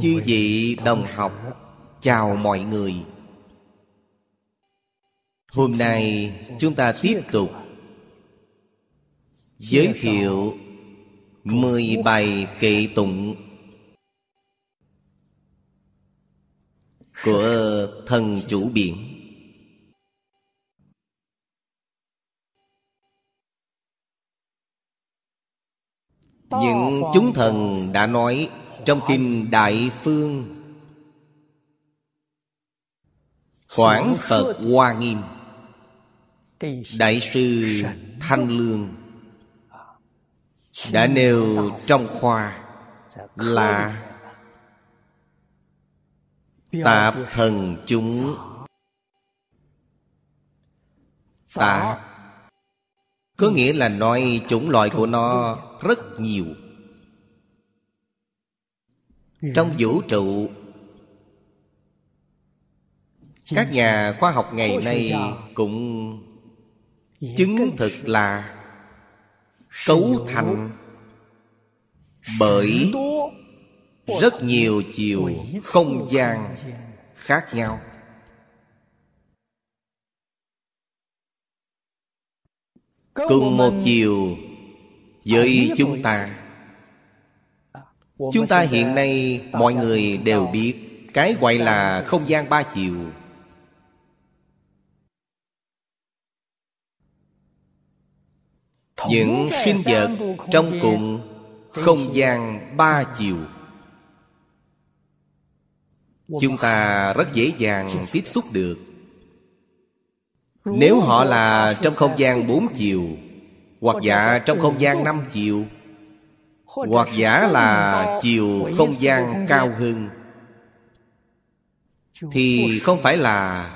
chư vị đồng học chào mọi người. Hôm nay chúng ta tiếp tục giới thiệu mười bài kệ tụng của thần chủ biển những chúng thần đã nói trong kinh đại phương. Quảng phật hoa nghiêm. Đại sư thanh lương. Đã nêu trong khoa là tạp thần chúng. Tạp. Có nghĩa là nói chủng loại của nó rất nhiều. Trong vũ trụ, các nhà khoa học ngày nay cũng chứng thực là cấu thành bởi rất nhiều chiều không gian khác nhau. Cùng một chiều với chúng ta. chúng ta hiện nay mọi người đều biết cái gọi là không gian ba chiều. Những sinh vật trong cùng không gian ba chiều. Chúng ta rất dễ dàng tiếp xúc được. Nếu họ là trong không gian bốn chiều hoặc giả trong không gian năm chiều. Hoặc giả là chiều không gian cao hơn. Thì không phải là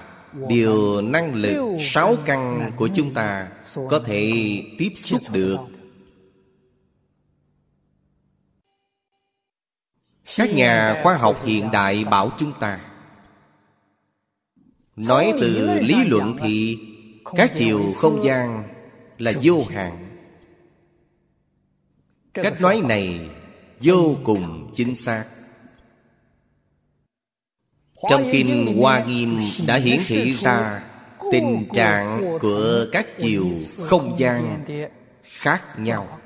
điều năng lực sáu căn của chúng ta có thể tiếp xúc được. Các nhà khoa học hiện đại bảo chúng ta. Nói từ lý luận thì các chiều không gian là vô hạn. Cách nói này vô cùng chính xác. Trong kinh hoa nghiêm đã hiển thị ra tình trạng của các chiều không gian khác nhau.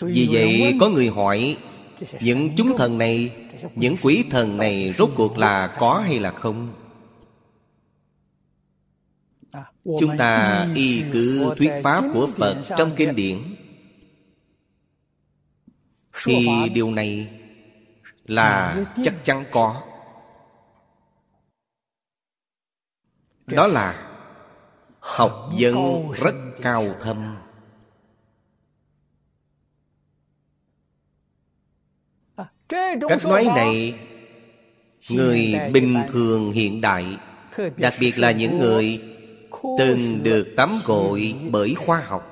Vì vậy có người hỏi những chúng thần này những quỷ thần này rốt cuộc là có hay là không chúng ta y cứ thuyết pháp của phật trong kinh điển. thì điều này là chắc chắn có. Đó là học vấn rất cao thâm. Cách nói này người bình thường hiện đại đặc biệt là những người từng được tắm gội bởi khoa học.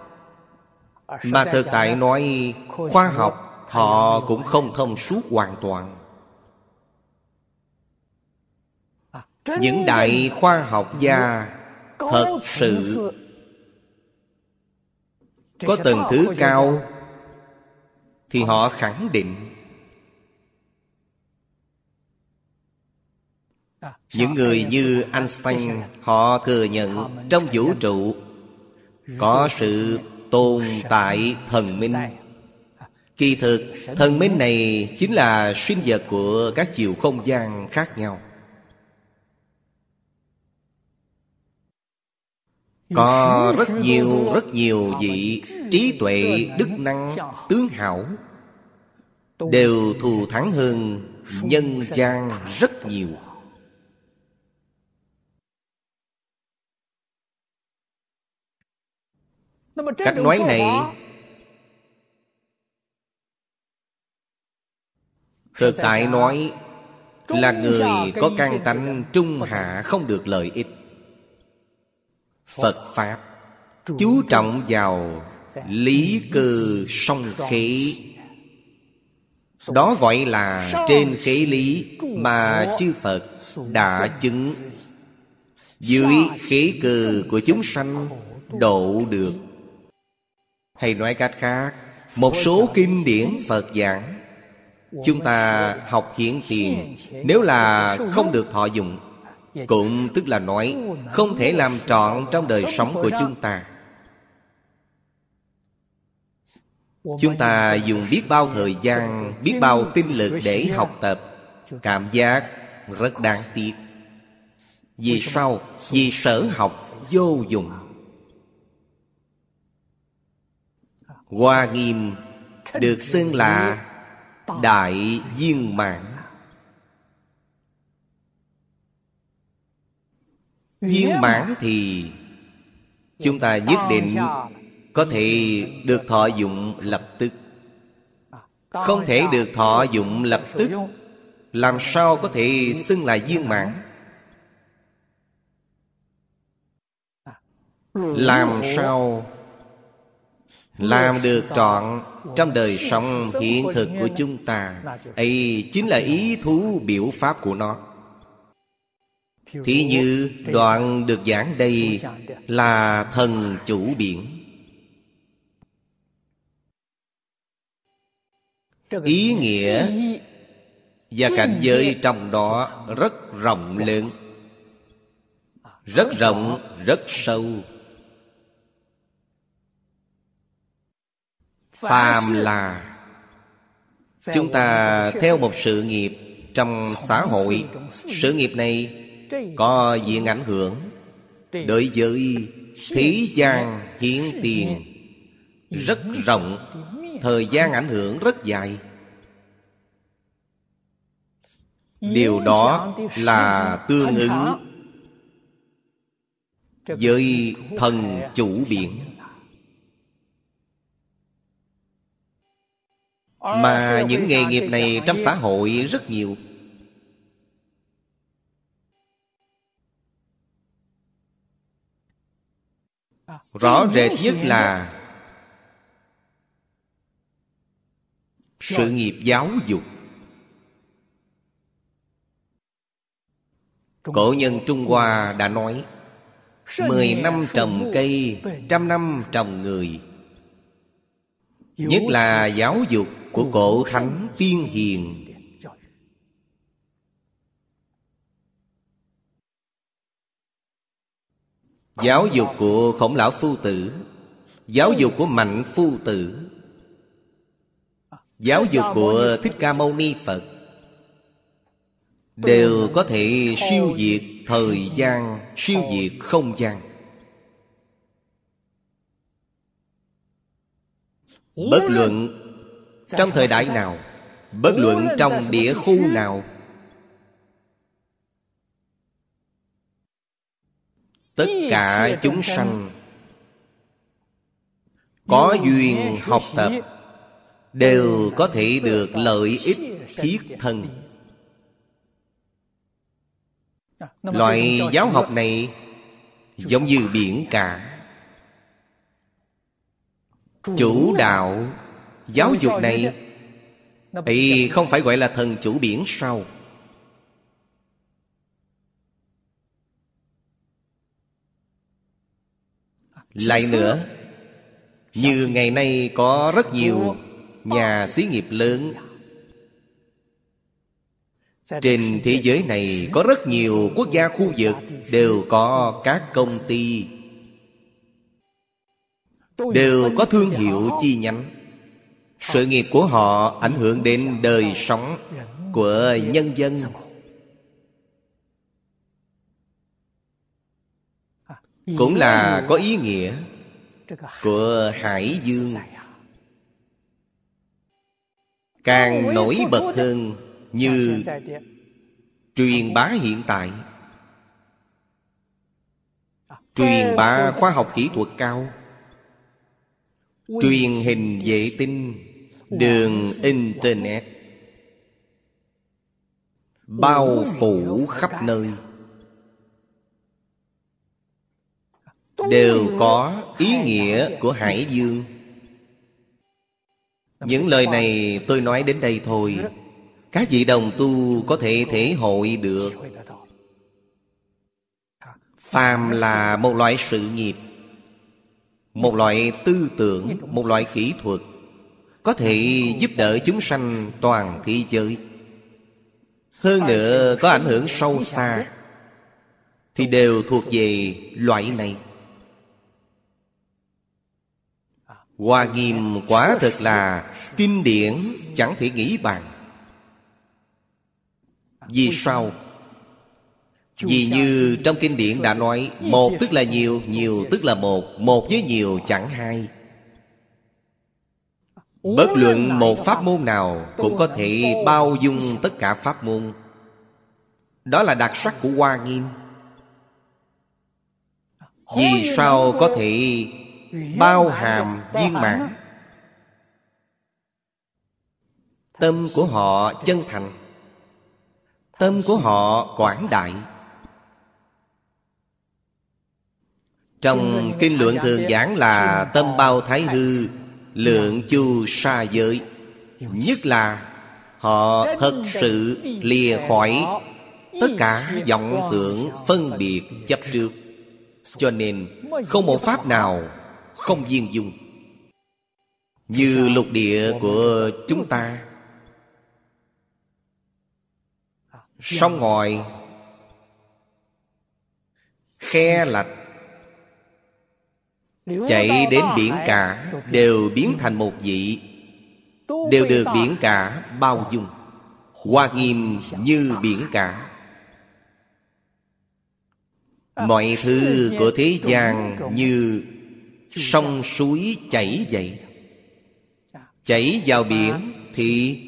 Mà thực tại nói khoa học họ cũng không thông suốt hoàn toàn. Những đại khoa học gia thật sự có tầng thứ cao thì họ khẳng định những người như einstein, họ thừa nhận trong vũ trụ có sự tồn tại thần minh. Kỳ thực, thần minh này chính là sinh vật của các chiều không gian khác nhau. Có rất nhiều rất nhiều vị trí tuệ, đức năng, tướng hảo, đều thù thắng hơn nhân gian rất nhiều. Cách nói này thực tại nói là người có căn tánh trung hạ không được lợi ích. Phật pháp chú trọng vào lý cơ song khế. Đó gọi là trên khế lý mà chư phật đã chứng. Dưới khế cơ của chúng sanh độ được hay nói cách khác, một số kinh điển phật giảng, chúng ta học hiện tiền, nếu là không được thọ dụng, cũng tức là nói không thể làm trọn trong đời sống của chúng ta. Chúng ta dùng biết bao thời gian, biết bao tinh lực để học tập, cảm giác rất đáng tiếc. Vì sao? Vì sở học vô dụng. Hoa nghiêm được xưng là đại viên mãn. Viên mãn thì chúng ta nhất định có thể được thọ dụng lập tức. Không thể được thọ dụng lập tức. làm sao có thể xưng là viên mãn? Làm sao làm được trọn trong đời sống hiện thực của chúng ta. ấy chính là ý thú biểu pháp của nó. Thí như đoạn được giảng đây là thần chủ biển. Ý nghĩa và cảnh giới trong đó rất rộng lớn. Rất rộng, rất sâu Phàm là Chúng ta theo một sự nghiệp trong xã hội. Sự nghiệp này có diện ảnh hưởng Đối với thế gian hiện tiền. Rất rộng, Thời gian ảnh hưởng rất dài. Điều đó là tương ứng Với thần chủ biển. Mà những nghề nghiệp này trong xã hội rất nhiều. Rõ rệt nhất là Sự nghiệp giáo dục. Cổ nhân Trung Hoa đã nói Mười năm trồng cây Trăm năm trồng người. Nhất là giáo dục của cổ thánh tiên hiền. Giáo dục của khổng lão phu tử. Giáo dục của mạnh phu tử. Giáo dục của Thích Ca Mâu Ni Phật. Đều có thể siêu diệt thời gian, Siêu diệt không gian. Bất luận trong thời đại nào Bất luận trong địa khu nào. Tất cả chúng sanh Có duyên học tập Đều có thể được lợi ích thiết thân Loại giáo học này Giống như biển cả. Chủ đạo Giáo dục này Thì không phải gọi là thần chủ biển sao? Lại nữa Như ngày nay có rất nhiều Nhà xí nghiệp lớn. Trên thế giới này Có rất nhiều quốc gia khu vực Đều có các công ty. Đều có thương hiệu chi nhánh sự nghiệp của họ ảnh hưởng đến đời sống Của nhân dân. Cũng là có ý nghĩa của hải dương. Càng nổi bật hơn như truyền bá hiện tại. Truyền bá khoa học kỹ thuật cao. Truyền hình vệ tinh đường internet. Bao phủ khắp nơi. Đều có ý nghĩa của hải dương. Những lời này tôi nói đến đây thôi. Các vị đồng tu có thể thể hội được. Phàm là một loại sự nghiệp, một loại tư tưởng, một loại kỹ thuật có thể giúp đỡ chúng sanh toàn thế giới. Hơn nữa có ảnh hưởng sâu xa thì đều thuộc về loại này. Hoa Nghiêm quả thật là kinh điển chẳng thể nghĩ bàn. Vì sao? Vì như trong kinh điển đã nói Một tức là nhiều, nhiều tức là một Một với nhiều chẳng hai. Bất luận một pháp môn nào Cũng có thể bao dung tất cả pháp môn. Đó là đặc sắc của Hoa Nghiêm. Vì sao có thể bao hàm viên mãn? Tâm của họ chân thành. Tâm của họ quảng đại. Trong kinh luận thường giảng là Tâm bao thái hư Lượng chu sa giới. Nhất là Họ thật sự lìa khỏi Tất cả vọng tưởng phân biệt chấp trước. Cho nên không một pháp nào Không viên dung. Như lục địa của chúng ta. Sông ngòi Khe lạch Chạy đến biển cả Đều biến thành một vị. Đều được biển cả bao dung. Hoa nghiêm như biển cả. Mọi thứ của thế gian như Sông suối chảy vậy Chảy vào biển thì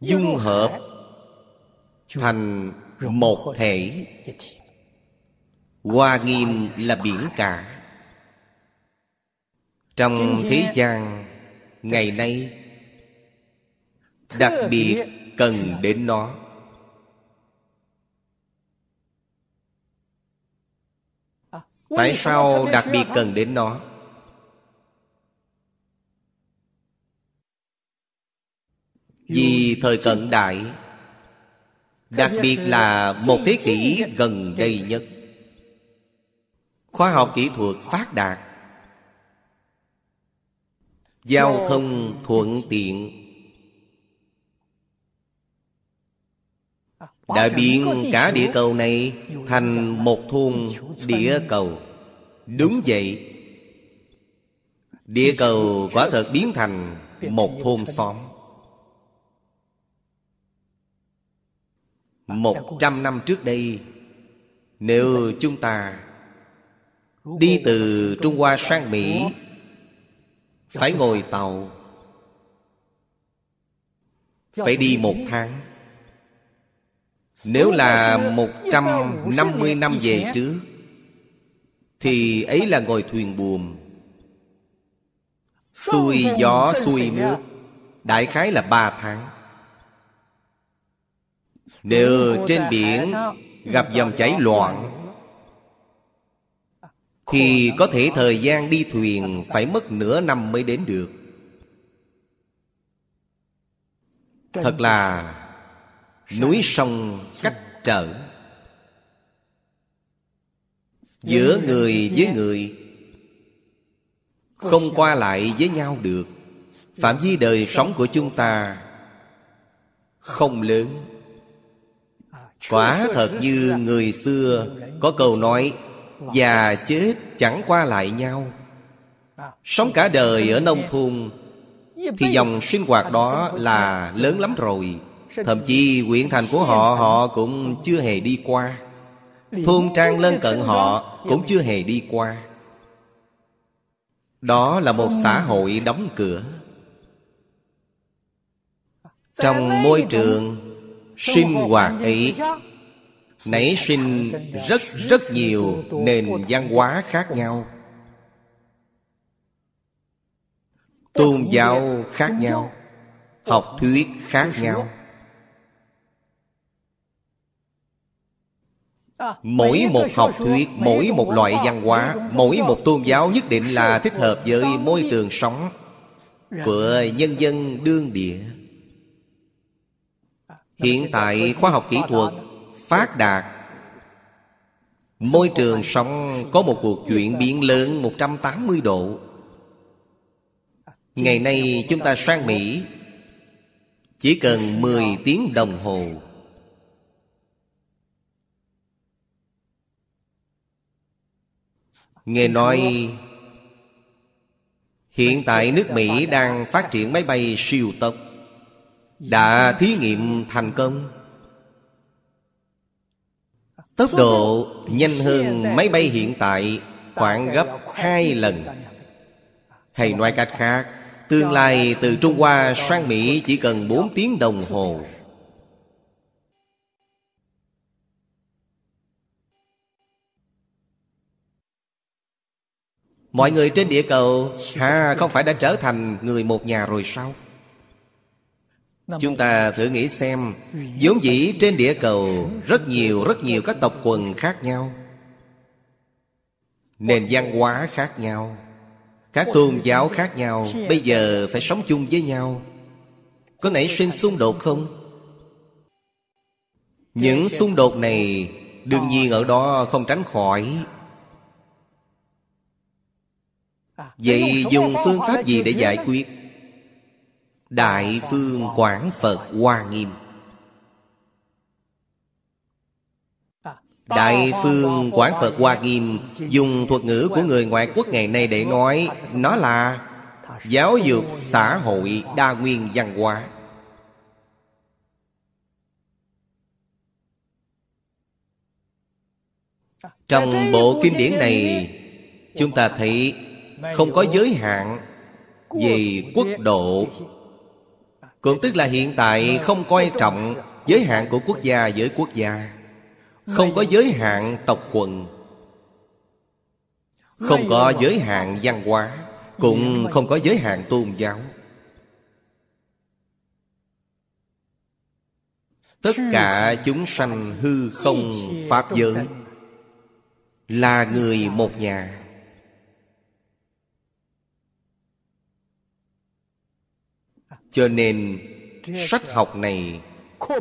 Dung hợp Thành một thể. Hoa nghiêm là biển cả trong thế gian ngày nay đặc biệt cần đến nó. À, tại sao đặc biệt cần đến nó? Vì thời cận đại đặc biệt là một thế kỷ gần đây nhất. Khoa học kỹ thuật phát đạt Giao thông thuận tiện. Đã biến cả địa cầu này Thành một thôn địa cầu. Đúng vậy. Địa cầu quả thật biến thành Một thôn xóm. Một trăm năm trước đây Nếu chúng ta Đi từ Trung Hoa sang Mỹ phải ngồi tàu. Phải đi một tháng. Nếu là một trăm năm mươi năm về trước Thì ấy là ngồi thuyền buồm. Xuôi gió xuôi nước. Đại khái là ba tháng. Nếu trên biển Gặp dòng chảy loạn thì có thể thời gian đi thuyền Phải mất nửa năm mới đến được. Thật là Núi sông cách trở. Giữa người với người, Không qua lại với nhau được. Phạm vi đời sống của chúng ta Không lớn. Quả thật như người xưa Có câu nói Già chết chẳng qua lại nhau. Sống cả đời ở nông thôn, Thì dòng sinh hoạt đó là lớn lắm rồi. Thậm chí huyện thành của họ Họ cũng chưa hề đi qua. Thôn trang lân cận họ Cũng chưa hề đi qua. Đó là một xã hội đóng cửa. Trong môi trường Sinh hoạt ấy nảy sinh rất rất nhiều nền văn hóa khác nhau. Tôn giáo khác nhau. Học thuyết khác nhau. Mỗi một học thuyết, mỗi một loại văn hóa, mỗi một tôn giáo nhất định là thích hợp với môi trường sống Của nhân dân đương địa. Hiện tại khoa học kỹ thuật phát đạt. Môi trường sống có một cuộc chuyển biến lớn 180 độ. Ngày nay chúng ta sang Mỹ, Chỉ cần 10 tiếng đồng hồ. Nghe nói, Hiện tại nước Mỹ đang phát triển máy bay siêu tốc. Đã thí nghiệm thành công. Tốc độ nhanh hơn máy bay hiện tại khoảng gấp 2 lần. Hay nói cách khác Tương lai từ Trung Hoa sang Mỹ chỉ cần 4 tiếng đồng hồ. Mọi người trên địa cầu Hà không phải đã trở thành người một nhà rồi sao Chúng ta thử nghĩ xem vốn dĩ trên địa cầu Rất nhiều rất nhiều các tộc quần khác nhau. Nền văn hóa khác nhau. Các tôn giáo khác nhau. Bây giờ phải sống chung với nhau. Có nảy sinh xung đột không? Những xung đột này Đương nhiên ở đó không tránh khỏi. Vậy dùng phương pháp gì để giải quyết Đại phương quảng Phật Hoa Nghiêm. Đại phương quảng Phật Hoa Nghiêm Dùng thuật ngữ của người ngoại quốc ngày nay để nói, Nó là Giáo dục xã hội đa nguyên văn hóa. Trong bộ kinh điển này, Chúng ta thấy Không có giới hạn Về quốc độ cũng tức là hiện tại không coi trọng giới hạn của quốc gia với quốc gia. Không có giới hạn tộc quần. Không có giới hạn văn hóa. Cũng không có giới hạn tôn giáo. Tất cả chúng sanh hư không Pháp giới Là người một nhà. Cho nên, sách học này,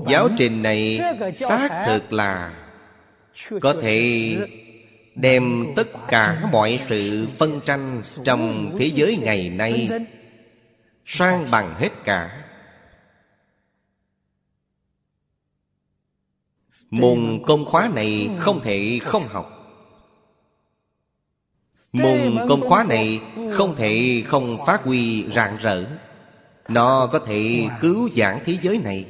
giáo trình này xác thực là có thể đem tất cả mọi sự phân tranh trong thế giới ngày nay sang bằng hết cả. Môn công khóa này không thể không học. Môn công khóa này không thể không phát huy rạng rỡ nó có thể cứu giảng thế giới này.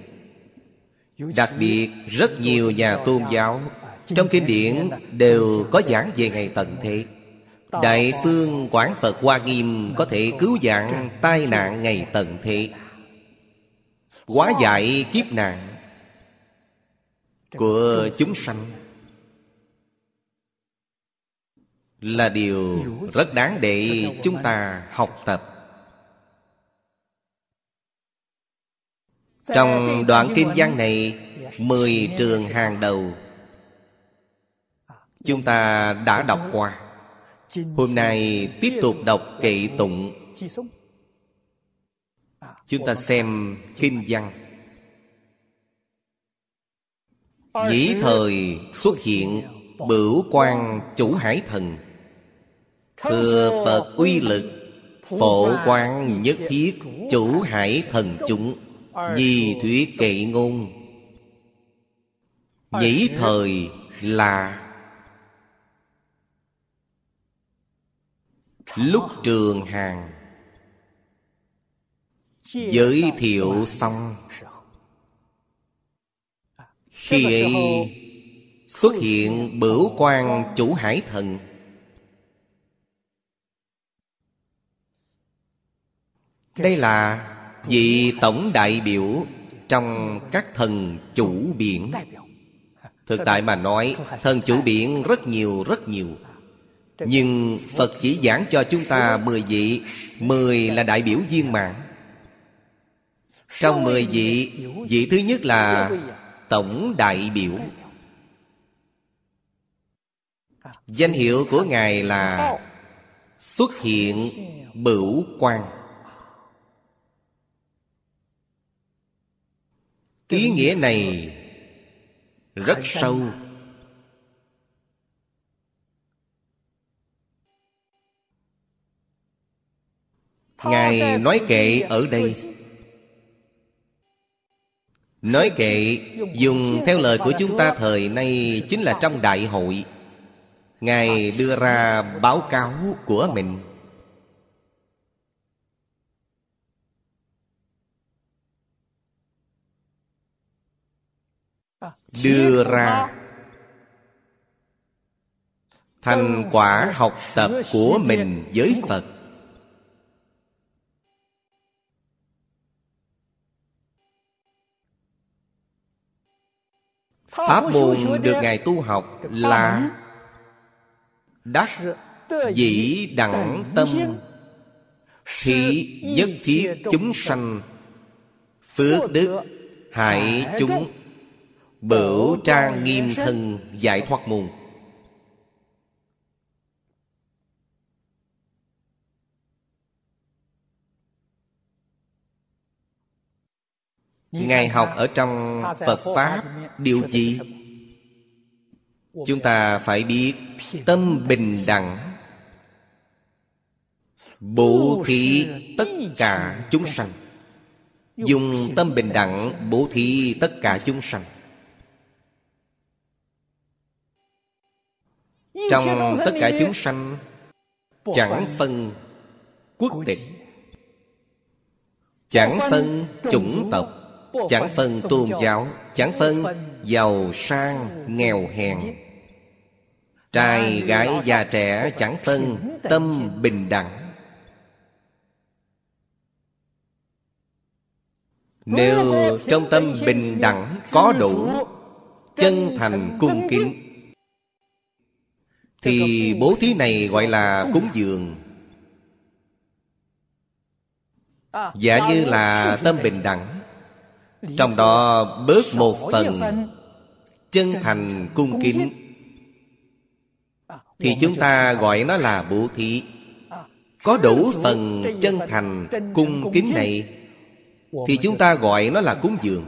Đặc biệt, rất nhiều nhà tôn giáo Trong kinh điển đều có giảng về ngày tận thế. Đại phương Quảng Phật Hoa Nghiêm Có thể cứu giảng tai nạn ngày tận thế. Quá giải kiếp nạn Của chúng sanh Là điều rất đáng để chúng ta học tập. Trong đoạn kinh văn này Mười trường hàng đầu. Chúng ta đã đọc qua. Hôm nay tiếp tục đọc kệ tụng. Chúng ta xem kinh văn. Dĩ thời xuất hiện Bửu quan chủ hải thần. Thừa Phật uy lực Phổ quan nhất thiết Chủ hải thần chúng vì thuyết kệ ngôn, Nhĩ thời là Lúc trường hàng. Giới thiệu xong. Khi ấy Xuất hiện bửu quan chủ hải thần. Đây là vị tổng đại biểu trong các thần chủ biển. Thực tại mà nói, thần chủ biển rất nhiều rất nhiều. Nhưng phật chỉ giảng cho chúng ta mười vị, mười là đại biểu viên mãn. Trong mười vị vị thứ nhất là tổng đại biểu. Danh hiệu của ngài là xuất hiện bửu quan ý nghĩa này rất sâu. ngài nói kệ ở đây. nói kệ dùng theo lời của chúng ta thời nay chính là trong đại hội. ngài đưa ra báo cáo của mình đưa ra. thành quả học tập của mình với phật. Pháp môn được ngài tu học là đắc dĩ đẳng tâm. thị nhất thiết chúng sanh phước đức hại chúng Bửu trang nghiêm thân giải thoát môn. Ngài học ở trong Phật Pháp Điều gì? Chúng ta phải biết Tâm bình đẳng. Bố thí tất cả chúng sanh. Dùng tâm bình đẳng bố thí tất cả chúng sanh. Trong tất cả chúng sanh Chẳng phân quốc tịch Chẳng phân chủng tộc Chẳng phân tôn giáo Chẳng phân giàu sang nghèo hèn. Trai gái già trẻ chẳng phân tâm bình đẳng. Nếu trong tâm bình đẳng có đủ Chân thành cung kính thì bố thí này gọi là cúng dường. Giả như là tâm bình đẳng. Trong đó bớt một phần Chân thành cung kính. Thì chúng ta gọi nó là bố thí. Có đủ phần chân thành cung kính này, Thì chúng ta gọi nó là cúng dường.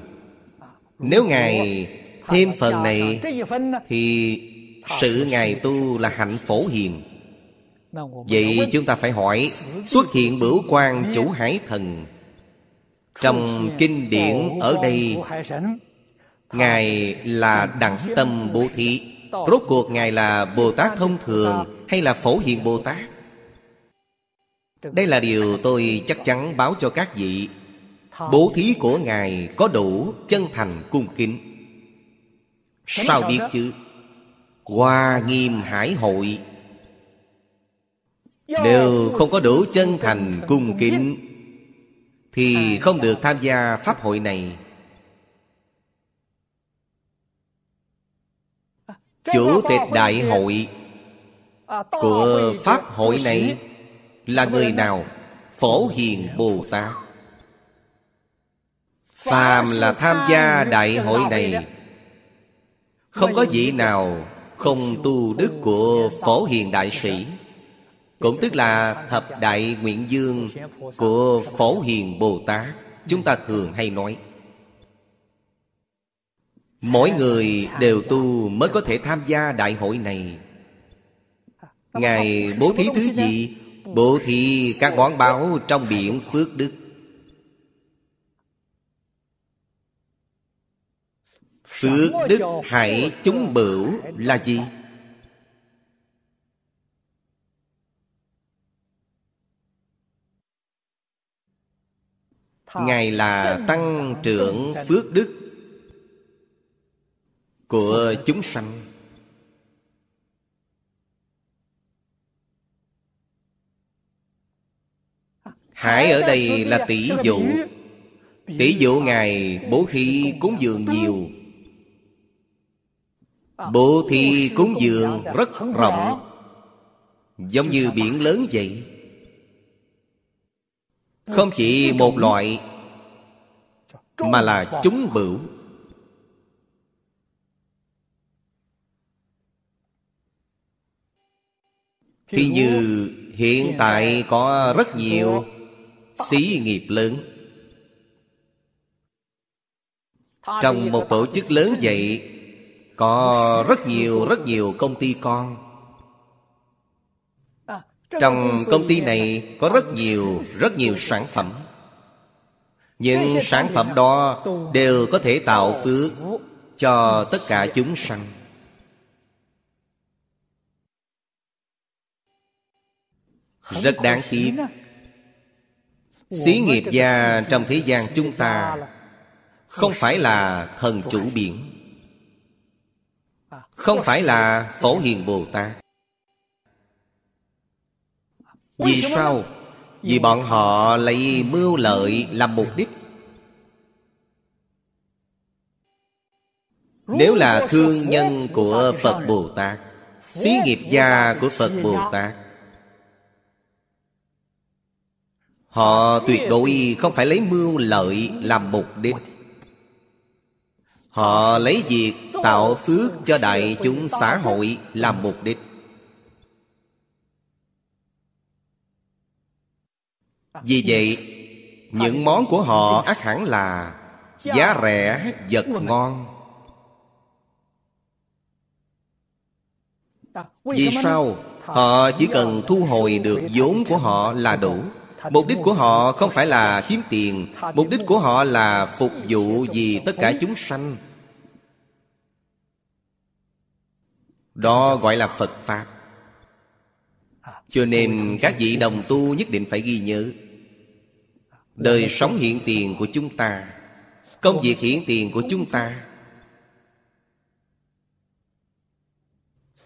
Nếu Ngài thêm phần này, Thì sự Ngài tu là hạnh phổ hiền. Vậy chúng ta phải hỏi, Xuất hiện bửu quan chủ hải thần Trong kinh điển ở đây, Ngài là đẳng tâm bố thí. Rốt cuộc Ngài là Bồ Tát thông thường Hay là phổ hiền Bồ Tát? Đây là điều tôi chắc chắn báo cho các vị. Bố thí của Ngài có đủ chân thành cung kính. Sao biết chứ? Hoa nghiêm hải hội. Đều không có đủ chân thành cung kính, Thì không được tham gia pháp hội này. Chủ tịch đại hội Của pháp hội này Là người nào? Phổ hiền Bồ Tát. Phàm là tham gia đại hội này, Không có vị nào không tu đức của phổ hiền đại sĩ, cũng tức là thập đại nguyện dương của phổ hiền bồ tát, chúng ta thường hay nói. Mỗi người đều tu mới có thể tham gia đại hội này. Ngài bố thí thứ gì? Bố thí các món báo trong biển phước đức. Phước đức hãy chúng bửu là gì? Ngài là tăng trưởng phước đức Của chúng sanh. Hải ở đây là tỷ dụ. Tỷ dụ Ngài bố thí cúng dường nhiều Bố thí cúng dường rất rộng. Giống như biển lớn vậy. Không chỉ một loại Mà là chúng bửu. Thì như hiện tại có rất nhiều xí nghiệp lớn. Trong một tổ chức lớn vậy có rất nhiều rất nhiều công ty con. Trong công ty này có rất nhiều rất nhiều sản phẩm. Những sản phẩm đó đều có thể tạo phước Cho tất cả chúng sanh. Rất đáng tiếc. Xí nghiệp gia trong thế gian chúng ta Không phải là thần chủ biển. Không phải là Phổ Hiền Bồ Tát. Vì sao? Vì bọn họ lấy mưu lợi làm mục đích. Nếu là thương nhân của Phật Bồ Tát, Xí nghiệp gia của Phật Bồ Tát, Họ tuyệt đối không phải lấy mưu lợi làm mục đích. Họ lấy việc tạo phước cho đại chúng xã hội làm mục đích. Vì vậy Những món của họ ác hẳn là Giá rẻ, vật ngon. Vì sao? Họ chỉ cần thu hồi được vốn của họ là đủ? Mục đích của họ không phải là kiếm tiền Mục đích của họ là phục vụ vì tất cả chúng sanh. Đó gọi là Phật Pháp. Cho nên các vị đồng tu nhất định phải ghi nhớ, Đời sống hiện tiền của chúng ta, Công việc hiện tiền của chúng ta,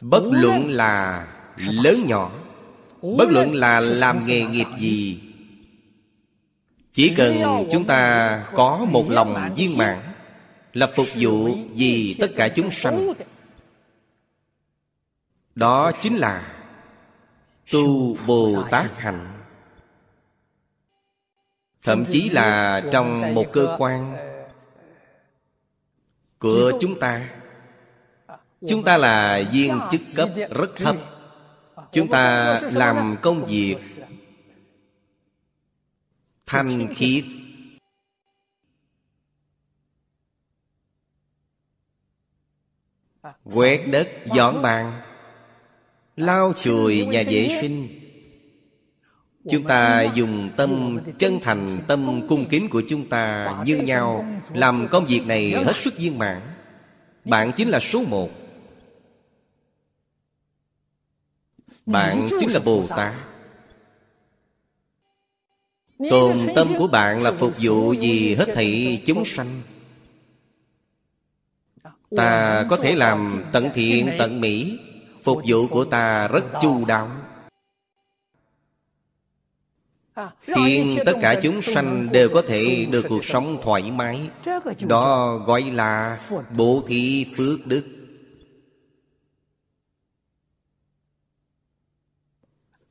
Bất luận là lớn nhỏ, Bất luận là làm nghề nghiệp gì, Chỉ cần chúng ta có một lòng viên mãn, Là phục vụ vì tất cả chúng sanh. Đó chính là Tu Bồ Tát Hạnh. Thậm chí là trong một cơ quan Của chúng ta. Chúng ta là viên chức cấp rất thấp. Chúng ta làm công việc Thanh khiết Quét đất, dọn bàn. Lau chùi nhà vệ sinh. Chúng ta dùng tâm chân thành, Tâm cung kính của chúng ta như nhau, Làm công việc này hết sức viên mãn. Bạn chính là số một. Bạn chính là Bồ Tát. Tồn tâm của bạn là phục vụ vì hết thảy chúng sanh. Ta có thể làm tận thiện, tận mỹ. Phục vụ của ta rất chu đáo. Khiến tất cả chúng sanh đều có thể được cuộc sống thoải mái. Đó gọi là bố thí phước đức.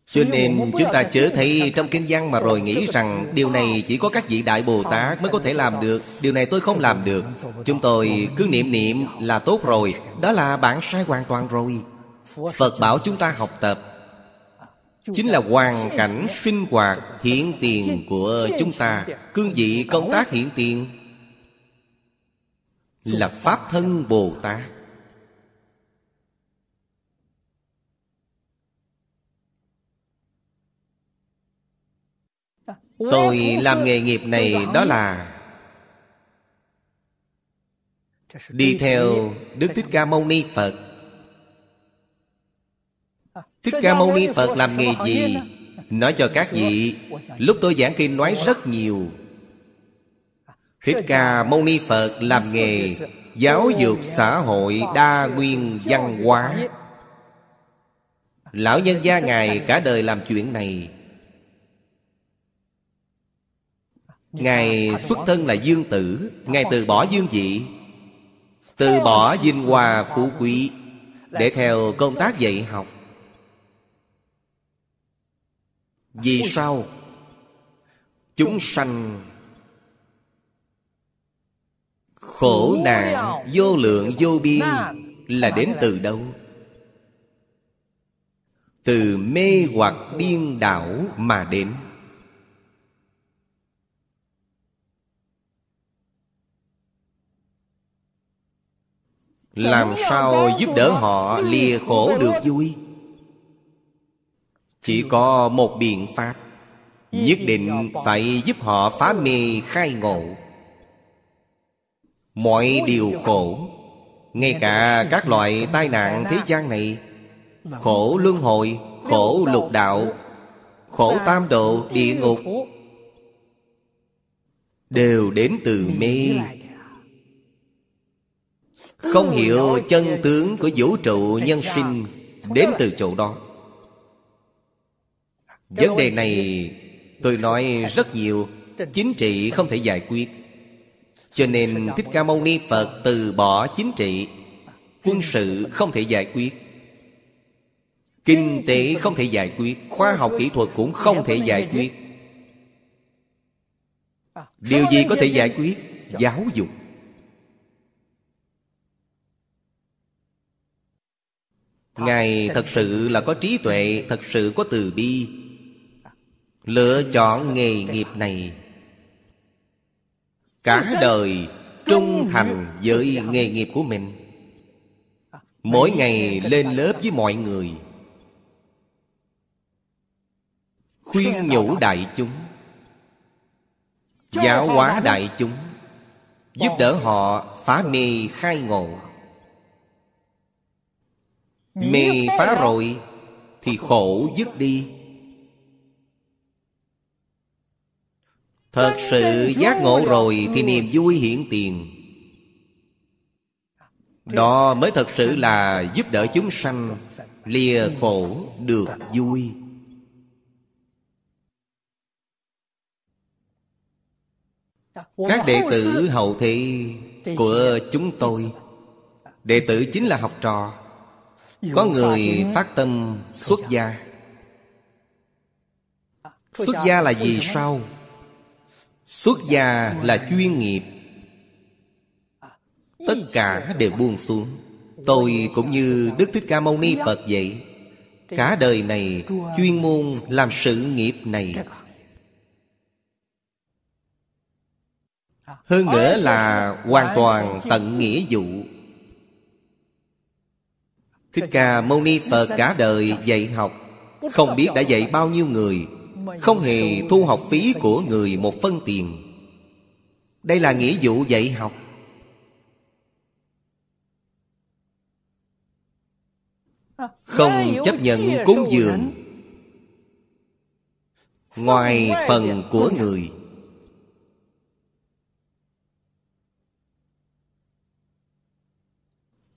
Cho nên chúng ta chớ thấy trong kinh văn mà rồi nghĩ rằng Điều này chỉ có các vị Đại Bồ Tát mới có thể làm được. Điều này tôi không làm được. Chúng tôi cứ niệm niệm là tốt rồi. Đó là bản sai hoàn toàn rồi. Phật bảo chúng ta học tập. Chính là hoàn cảnh sinh hoạt hiện tiền của chúng ta Cương vị công tác hiện tiền. Là Pháp thân Bồ Tát. Tôi làm nghề nghiệp này đó là Đi theo Đức Thích Ca Mâu Ni Phật Thích Ca Mâu Ni Phật làm nghề gì? Nói cho các vị Lúc tôi giảng kinh nói rất nhiều. Thích Ca Mâu Ni Phật làm nghề Giáo dục xã hội đa nguyên văn hóa. Lão nhân gia Ngài cả đời làm chuyện này. Ngài xuất thân là dương tử. Ngài từ bỏ dương vị Từ bỏ vinh hoa phú quý Để theo công tác dạy học Vì sao? Chúng sanh Khổ nạn vô lượng vô biên Là đến từ đâu? Từ mê hoặc điên đảo mà đến. Làm sao giúp đỡ họ lìa khổ được vui chỉ có một biện pháp. Nhất định phải giúp họ phá mê khai ngộ. Mọi điều khổ, ngay cả các loại tai nạn thế gian này, khổ luân hồi, khổ lục đạo, khổ tam độ địa ngục, đều đến từ mê. Không hiểu chân tướng của vũ trụ nhân sinh đến từ chỗ đó vấn đề này tôi nói rất nhiều chính trị không thể giải quyết. Cho nên thích ca mâu ni phật từ bỏ chính trị quân sự không thể giải quyết. Kinh tế không thể giải quyết khoa học kỹ thuật cũng không thể giải quyết. điều gì có thể giải quyết? giáo dục. Ngài thật sự là có trí tuệ thật sự có từ bi lựa chọn nghề nghiệp này. Cả đời trung thành với nghề nghiệp của mình. Mỗi ngày lên lớp với mọi người. Khuyên nhủ đại chúng. Giáo hóa đại chúng. Giúp đỡ họ phá mê khai ngộ. Mê phá rồi thì khổ dứt đi thật sự giác ngộ rồi thì niềm vui hiện tiền. Đó mới thật sự là giúp đỡ chúng sanh lìa khổ được vui. Các đệ tử hậu thị của chúng tôi đệ tử chính là học trò. Có người phát tâm xuất gia. Xuất gia là gì sao xuất gia là chuyên nghiệp. Tất cả đều buông xuống. Tôi cũng như đức thích ca mâu ni phật vậy. Cả đời này chuyên môn làm sự nghiệp này. Hơn nữa là hoàn toàn tận nghĩa vụ. Thích ca mâu ni phật cả đời dạy học. Không biết đã dạy bao nhiêu người không hề thu học phí của người một phân tiền. Đây là nghĩa vụ dạy học. Không chấp nhận cúng dường. Ngoài phần của người.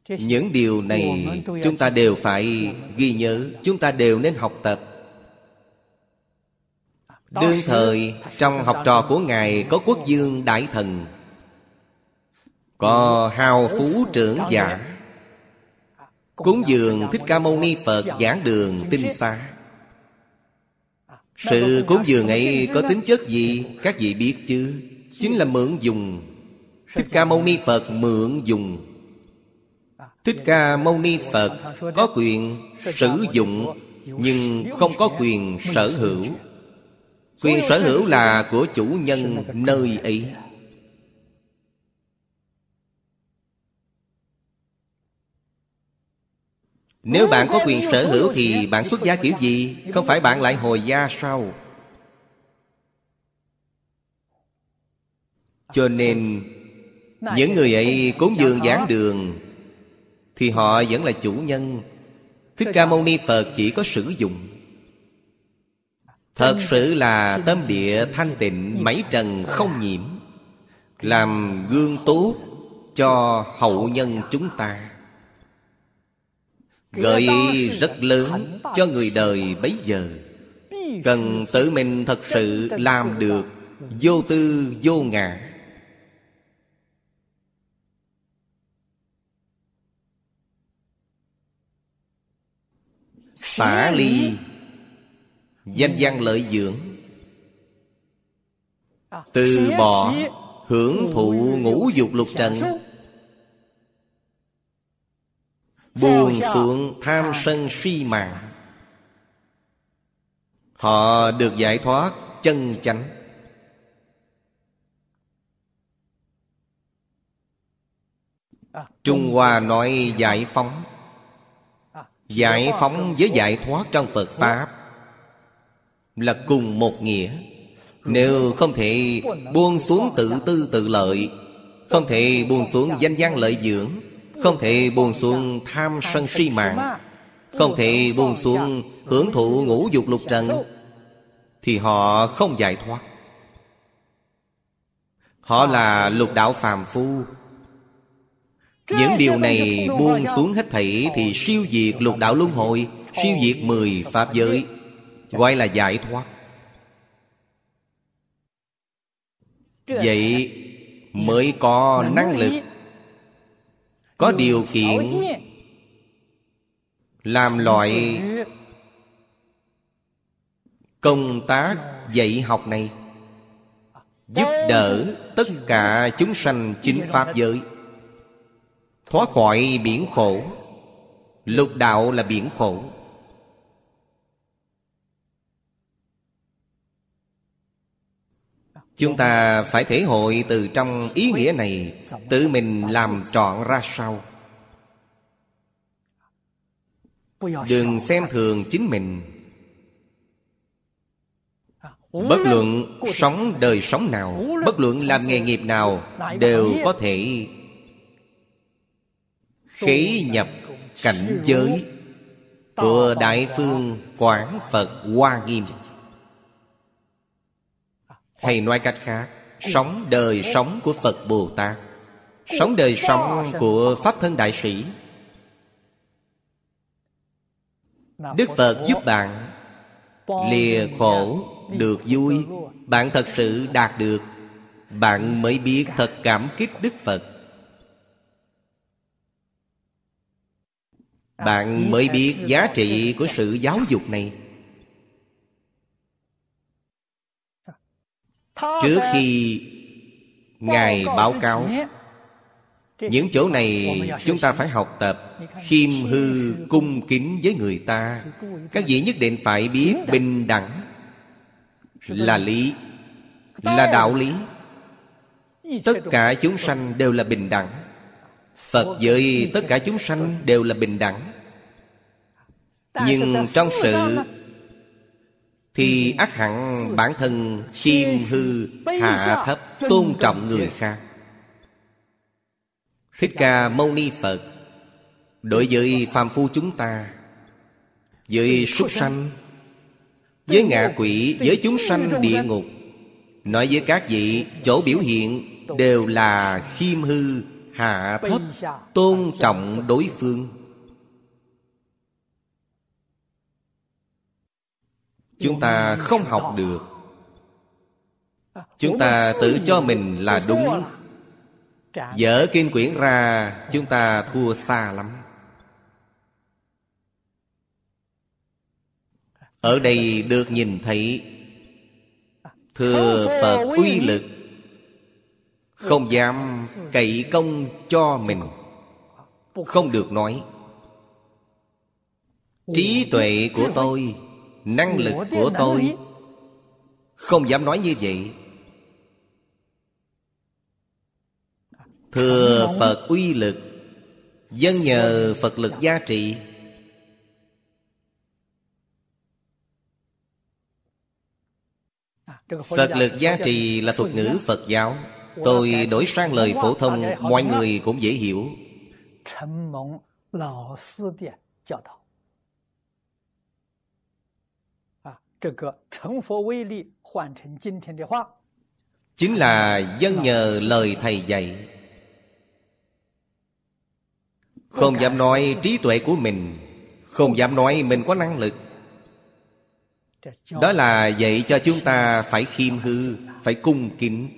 Những điều này chúng ta đều phải ghi nhớ, chúng ta đều nên học tập đương thời trong học trò của ngài có quốc dương đại thần. có hào phú trưởng giả. Cúng dường thích ca mâu ni phật giảng đường tinh xa sự cúng dường ấy có tính chất gì? các vị biết chứ? Chính là mượn dùng. Thích ca mâu ni phật mượn dùng. Thích ca mâu ni phật có quyền sử dụng nhưng không có quyền sở hữu quyền sở hữu là của chủ nhân nơi ấy. Nếu bạn có quyền sở hữu thì bạn xuất gia kiểu gì? Không phải bạn lại hồi gia sao? Cho nên những người ấy cúng dường giảng đường thì họ vẫn là chủ nhân. Thích ca mâu ni phật chỉ có sử dụng Thật sự là tâm địa thanh tịnh, mấy trần không nhiễm, Làm gương tốt cho hậu nhân chúng ta. Gợi ý rất lớn cho người đời bấy giờ. Cần tự mình thật sự làm được Vô tư, vô ngã. Xả ly Danh văn lợi dưỡng. Từ bỏ Hưởng thụ ngũ dục lục trần. Buồn xuống tham sân suy mạng Họ được giải thoát chân chánh. Trung Hoa nói giải phóng. Giải phóng với giải thoát trong Phật. Pháp là cùng một nghĩa. Nếu không thể buông xuống tự tư tự lợi, Không thể buông xuống danh gian lợi dưỡng, Không thể buông xuống tham sân si mạng, Không thể buông xuống hưởng thụ ngũ dục lục trần, Thì họ không giải thoát. Họ là lục đạo phàm phu. Những điều này buông xuống hết thảy Thì siêu diệt lục đạo luân hồi, Siêu diệt mười pháp giới. Gọi là giải thoát. Vậy mới có năng lực, Có điều kiện Làm loại Công tác dạy học này, Giúp đỡ tất cả chúng sanh chính Pháp giới. Thoát khỏi biển khổ, Lục đạo là biển khổ. Chúng ta phải thể hội từ trong ý nghĩa này, Tự mình làm trọn ra sao? Đừng xem thường chính mình. Bất luận sống đời sống nào, Bất luận làm nghề nghiệp nào Đều có thể khí nhập cảnh giới Của Đại Phương Quán Phật Hoa Nghiêm. Hay nói cách khác, Sống đời sống của Phật Bồ Tát, Sống đời sống của Pháp Thân Đại Sĩ. Đức Phật giúp bạn Lìa khổ được vui, Bạn thật sự đạt được, Bạn mới biết thật cảm kích Đức Phật. Bạn mới biết giá trị của sự giáo dục này. Trước khi Ngài báo cáo Những chỗ này chúng ta phải học tập Khiêm hư cung kính với người ta. Các vị nhất định phải biết bình đẳng Là lý Là đạo lý. Tất cả chúng sanh đều là bình đẳng. Phật với tất cả chúng sanh đều là bình đẳng. Nhưng trong sự thì ác hẳn bản thân khiêm hư hạ thấp tôn trọng người khác. Thích Ca Mâu Ni Phật, Đối với phàm phu chúng ta, Với súc sanh, Với ngạ quỷ, Với chúng sanh địa ngục, Nói với các vị Chỗ biểu hiện Đều là khiêm hư hạ thấp tôn trọng đối phương. Chúng ta không học được. Chúng ta tự cho mình là đúng. Dở kinh quyển ra, chúng ta thua xa lắm. Ở đây được nhìn thấy thừa phật uy lực, không dám cậy công cho mình. Không được nói, Trí tuệ của tôi Năng lực của tôi. Không dám nói như vậy. Thừa Phật uy lực Dân nhờ Phật lực gia trị Phật lực gia trì là thuật ngữ Phật giáo. Tôi đổi sang lời phổ thông Mọi người cũng dễ hiểu Chính là dân nhờ lời Thầy dạy. Không dám nói trí tuệ của mình, Không dám nói mình có năng lực. Đó là dạy cho chúng ta phải khiêm hư, Phải cung kính.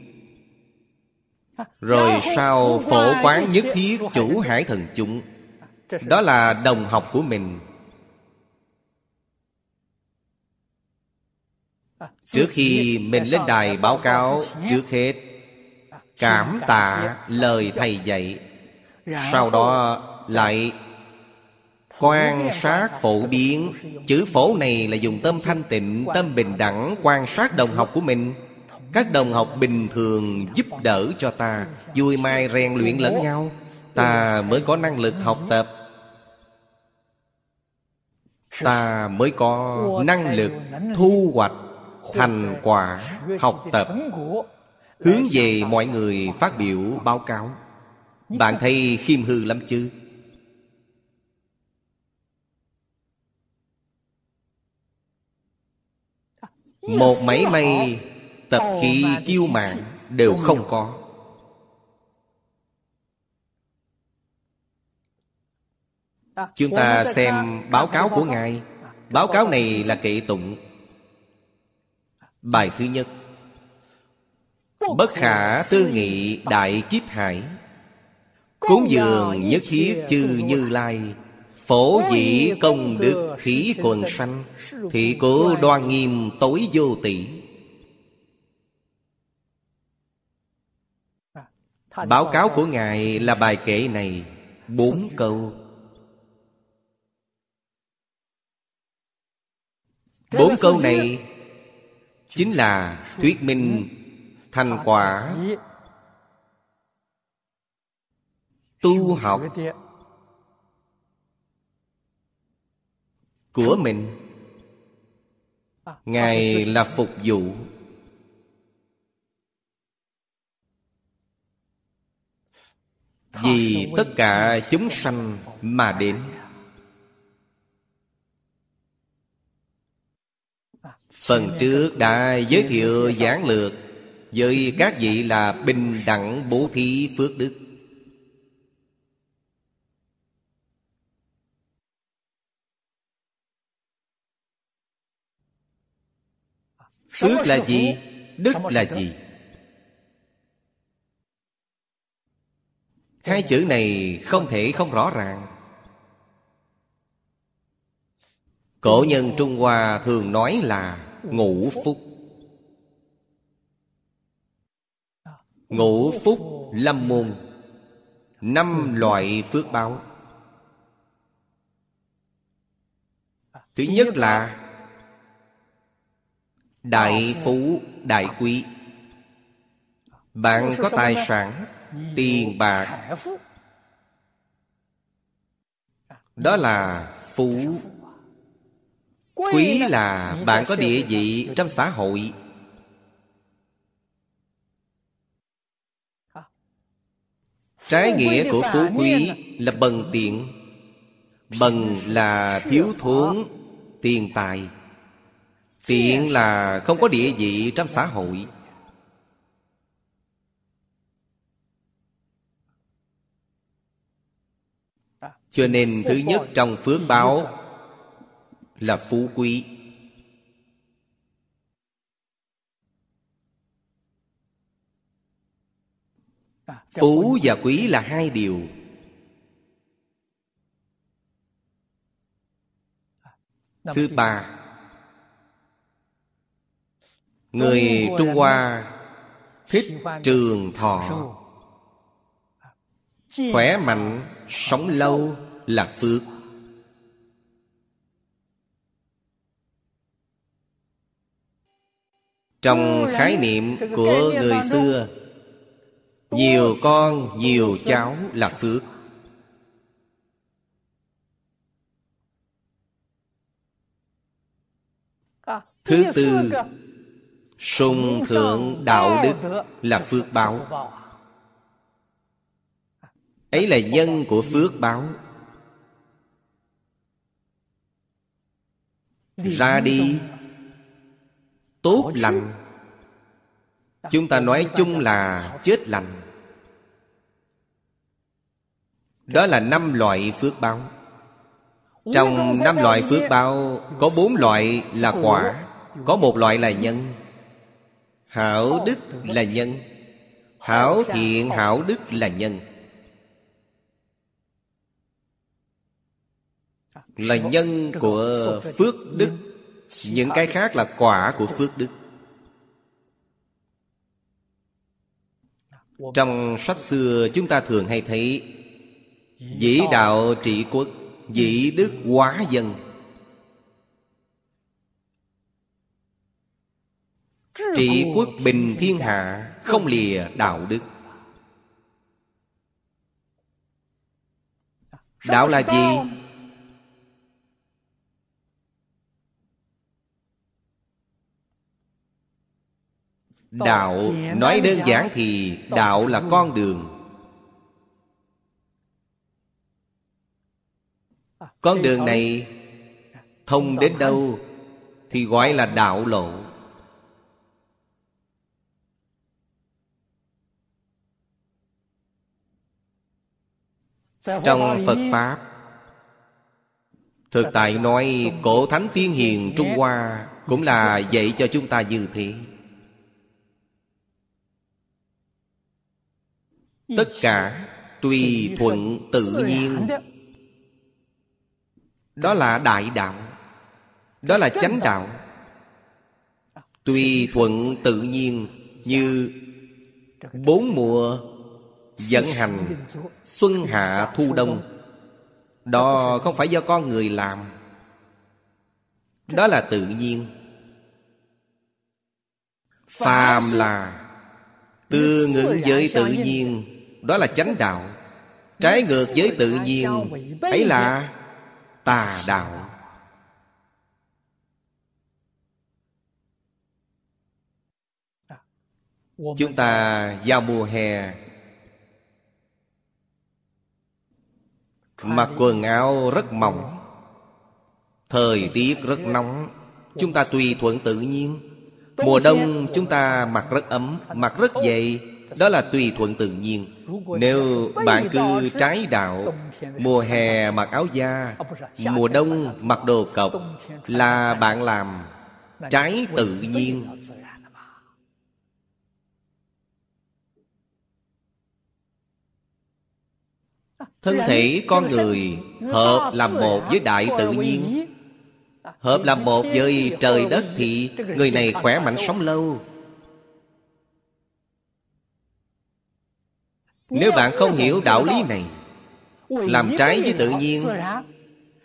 Rồi sau phổ quán nhất thiết chủ hải thần chúng, Đó là đồng học của mình. Trước khi mình lên đài báo cáo, Trước hết, Cảm tạ lời thầy dạy. Sau đó lại Quan sát phổ biến. Chữ phổ này là dùng tâm thanh tịnh, Tâm bình đẳng Quan sát đồng học của mình. Các đồng học bình thường giúp đỡ cho ta, Vui mai rèn luyện lẫn nhau. Ta mới có năng lực học tập. Ta mới có năng lực thu hoạch thành quả học tập. Hướng về mọi người phát biểu báo cáo. Bạn thấy khiêm hư lắm chứ? Một máy may, tập khí kiêu mạn đều không có. Chúng ta xem báo cáo của ngài. Báo cáo này là kệ tụng bài thứ nhất. Bất khả tư nghị đại kiếp hải. Cúng dường nhất thiết chư như lai. Phổ dĩ công đức khí quần sanh. Thị cố đoan nghiêm tối vô tỷ báo cáo của ngài là bài kệ này. Bốn câu. Bốn câu này chính là thuyết minh thành quả. Tu học của mình. Ngài là phục vụ. Vì tất cả chúng sanh mà đến phần trước đã giới thiệu giảng lược với các vị là bình đẳng bố thí phước đức Phước là gì? Đức là gì? Hai chữ này không thể không rõ ràng Cổ nhân Trung Hoa thường nói là ngũ phúc. Ngũ phúc lâm môn Năm loại phước báo. Thứ nhất là Đại phú đại quý. Bạn có tài sản, Tiền bạc. Đó là phú Quý là bạn có địa vị trong xã hội. Trái nghĩa của phú quý là bần tiện. Bần là thiếu thốn tiền tài. Tiện là không có địa vị trong xã hội. Cho nên thứ nhất trong phước báo là phú quý. Phú và quý là hai điều. Thứ ba Người Trung Hoa thích trường thọ. Khỏe mạnh, sống lâu là phước. Trong khái niệm của người xưa. Nhiều con, nhiều cháu là phước. Thứ tư sung thượng đạo đức là phước báo. Ấy là nhân của phước báo. Ra đi tốt lành. Chúng ta nói chung là chết lành. Đó là năm loại phước báo. Trong năm loại phước báo, có bốn loại là quả, có một loại là nhân. Hảo đức là nhân. Hảo thiện, hảo đức là nhân. Là nhân của phước đức. Những cái khác là quả của phước đức. Trong sách xưa, chúng ta thường hay thấy, Dĩ đạo trị quốc, Dĩ đức hóa dân. Trị quốc bình thiên hạ, Không lìa đạo đức. Đạo là gì? Đạo nói đơn giản thì đạo là con đường. Con đường này thông đến đâu thì gọi là đạo lộ. Trong phật pháp thực tại nói cổ thánh tiên hiền trung hoa cũng là dạy cho chúng ta như thế tất cả tùy thuận tự nhiên. đó là đại đạo. Đó là chánh đạo. Tùy thuận tự nhiên như bốn mùa dẫn hành xuân hạ thu đông. đó không phải do con người làm. Đó là tự nhiên. Phàm là tương ứng với tự nhiên đó là chánh đạo. Trái ngược với tự nhiên, ấy là tà đạo. Chúng ta vào mùa hè. Mặc quần áo rất mỏng. Thời tiết rất nóng. Chúng ta tùy thuận tự nhiên. Mùa đông chúng ta mặc rất ấm, mặc rất dày đó là tùy thuận tự nhiên. Nếu bạn cứ trái đạo, mùa hè mặc áo da, mùa đông mặc đồ cộc, là bạn làm trái tự nhiên. Thân thể con người hợp làm một với đại tự nhiên. Hợp làm một với trời đất thì người này khỏe mạnh sống lâu. Nếu bạn không hiểu đạo lý này, làm trái với tự nhiên,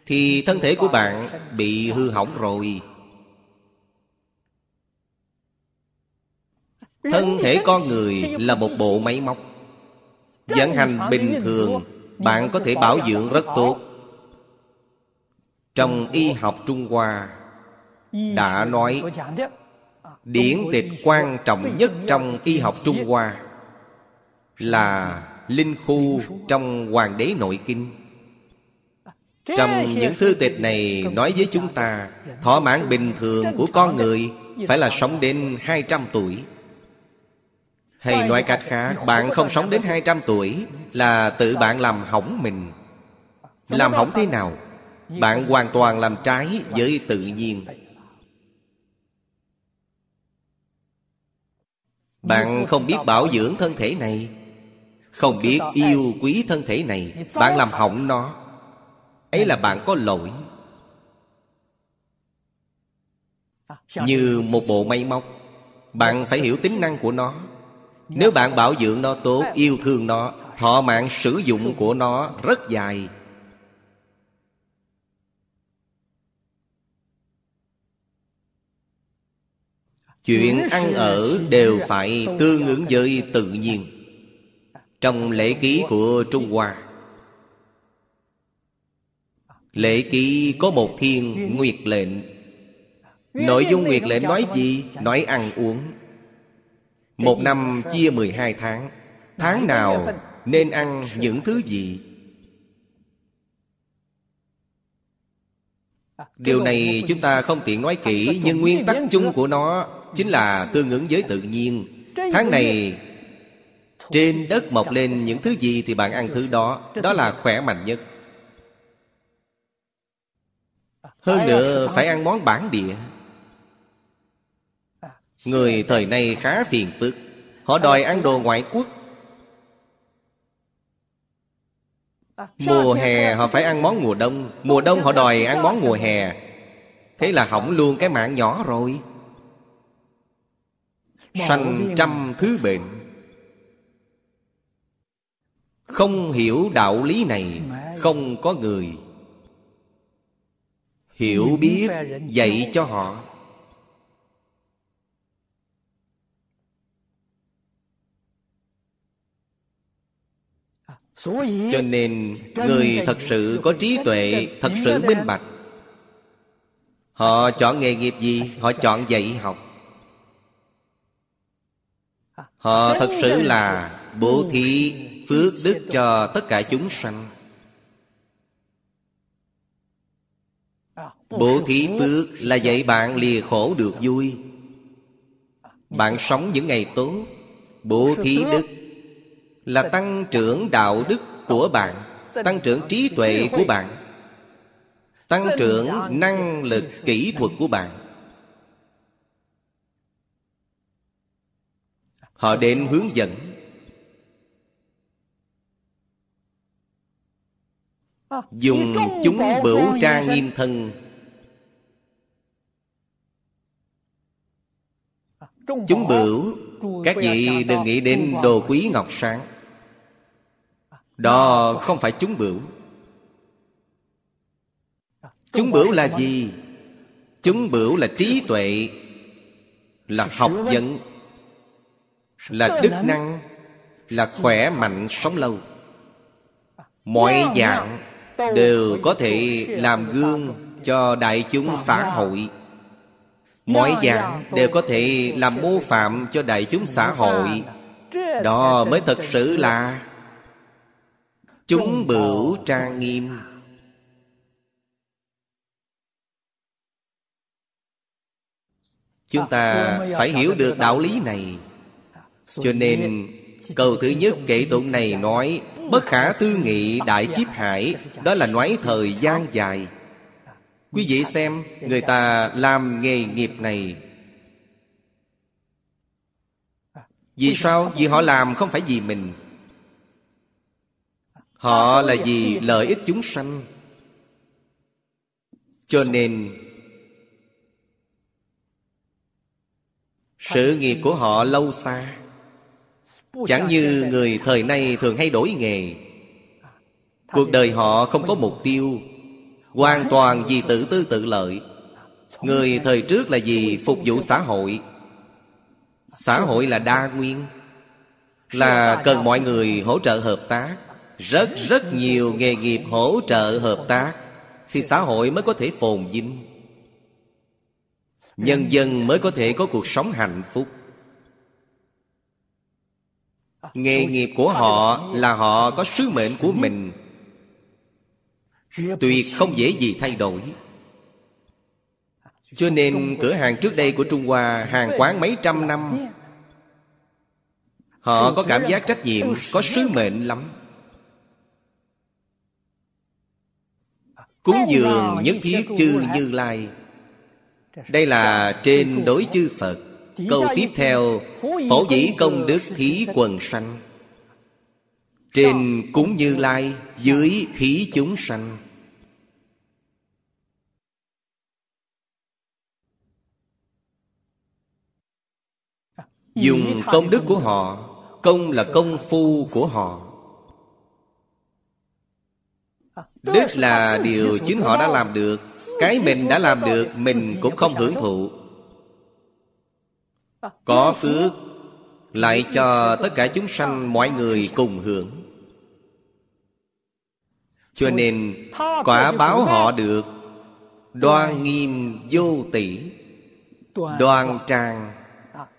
thì thân thể của bạn bị hư hỏng rồi. Thân thể con người là một bộ máy móc. Vận hành bình thường, bạn có thể bảo dưỡng rất tốt. Trong y học trung hoa, đã nói, điển tịch quan trọng nhất trong y học trung hoa là linh khu trong hoàng đế nội kinh. Trong những thư tịch này nói với chúng ta, Thọ mạng bình thường của con người Phải là sống đến 200 tuổi. Hay nói cách khác, Bạn không sống đến 200 tuổi Là tự bạn làm hỏng mình. Làm hỏng thế nào? Bạn hoàn toàn làm trái với tự nhiên. Bạn không biết bảo dưỡng thân thể này không biết yêu quý thân thể này Bạn làm hỏng nó. Ấy là bạn có lỗi. Như một bộ máy móc Bạn phải hiểu tính năng của nó. Nếu bạn bảo dưỡng nó tốt Yêu thương nó Thọ mạng sử dụng của nó rất dài. Chuyện ăn ở đều phải tương ứng với tự nhiên trong lễ ký của Trung Hoa. Lễ ký có một thiên nguyệt lệnh. Nội dung nguyệt lệnh nói gì? Nói ăn uống. Một năm chia 12 tháng. Tháng nào nên ăn những thứ gì? Điều này chúng ta không tiện nói kỹ, Nhưng nguyên tắc chung của nó Chính là tương ứng với tự nhiên. Tháng này trên đất mọc lên những thứ gì thì bạn ăn thứ đó. Đó là khỏe mạnh nhất. Hơn nữa, phải ăn món bản địa. Người thời nay khá phiền phức. Họ đòi ăn đồ ngoại quốc. Mùa hè họ phải ăn món mùa đông. Mùa đông họ đòi ăn món mùa hè. Thế là hỏng luôn cái mạng nhỏ rồi. Sanh trăm thứ bệnh không hiểu đạo lý này không có người. Hiểu biết dạy cho họ. Cho nên người thật sự có trí tuệ thật sự minh bạch. Họ chọn nghề nghiệp gì? Họ chọn dạy học. Họ thật sự là bố thí phước đức cho tất cả chúng sanh. Bố thí phước là dạy bạn lìa khổ được vui. Bạn sống những ngày tốt, bố thí đức là tăng trưởng đạo đức của bạn, tăng trưởng trí tuệ của bạn, tăng trưởng năng lực kỹ thuật của bạn. Họ đến hướng dẫn. Dùng chúng bửu trang nghiêm thân. Chúng bửu các vị đừng nghĩ đến đồ quý ngọc sáng. Đó không phải chúng bửu. Chúng bửu là gì? chúng bửu là trí tuệ là học vấn là đức năng là khỏe mạnh sống lâu. Mọi dạng đều có thể làm gương cho đại chúng xã hội. Mọi dạng đều có thể làm mô phạm cho đại chúng xã hội. đó mới thật sự là chúng bửu trang nghiêm. Chúng ta phải hiểu được đạo lý này. Cho nên câu thứ nhất kể tụng này nói bất khả tư nghị đại kiếp hải, đó là nói thời gian dài. Quý vị xem, người ta làm nghề nghiệp này. Vì sao? Vì họ làm không phải vì mình. Họ là vì lợi ích chúng sanh. Cho nên, sự nghiệp của họ lâu xa chẳng như người thời nay thường hay đổi nghề. Cuộc đời họ không có mục tiêu, hoàn toàn vì tự tư tự lợi. Người thời trước là vì phục vụ xã hội. Xã hội là đa nguyên, là cần mọi người hỗ trợ hợp tác. Rất rất nhiều nghề nghiệp hỗ trợ hợp tác thì xã hội mới có thể phồn vinh. Nhân dân mới có thể có cuộc sống hạnh phúc nghề nghiệp của họ là họ có sứ mệnh của mình. Tuyệt không dễ gì thay đổi. Cho nên cửa hàng trước đây của trung hoa hàng quán mấy trăm năm họ có cảm giác trách nhiệm có sứ mệnh lắm. Cúng dường nhất thiết chư như lai. Đây là trên đối chư phật câu tiếp theo phổ dĩ công đức thí quần sanh. Trên cúng như lai dưới thí chúng sanh. Dùng công đức của họ công là công phu của họ. Đức là điều chính họ đã làm được cái mình đã làm được mình cũng không hưởng thụ có phước, lại cho tất cả chúng sanh mọi người cùng hưởng. Cho nên quả báo họ được, đoan nghiêm vô tỷ. Đoan trang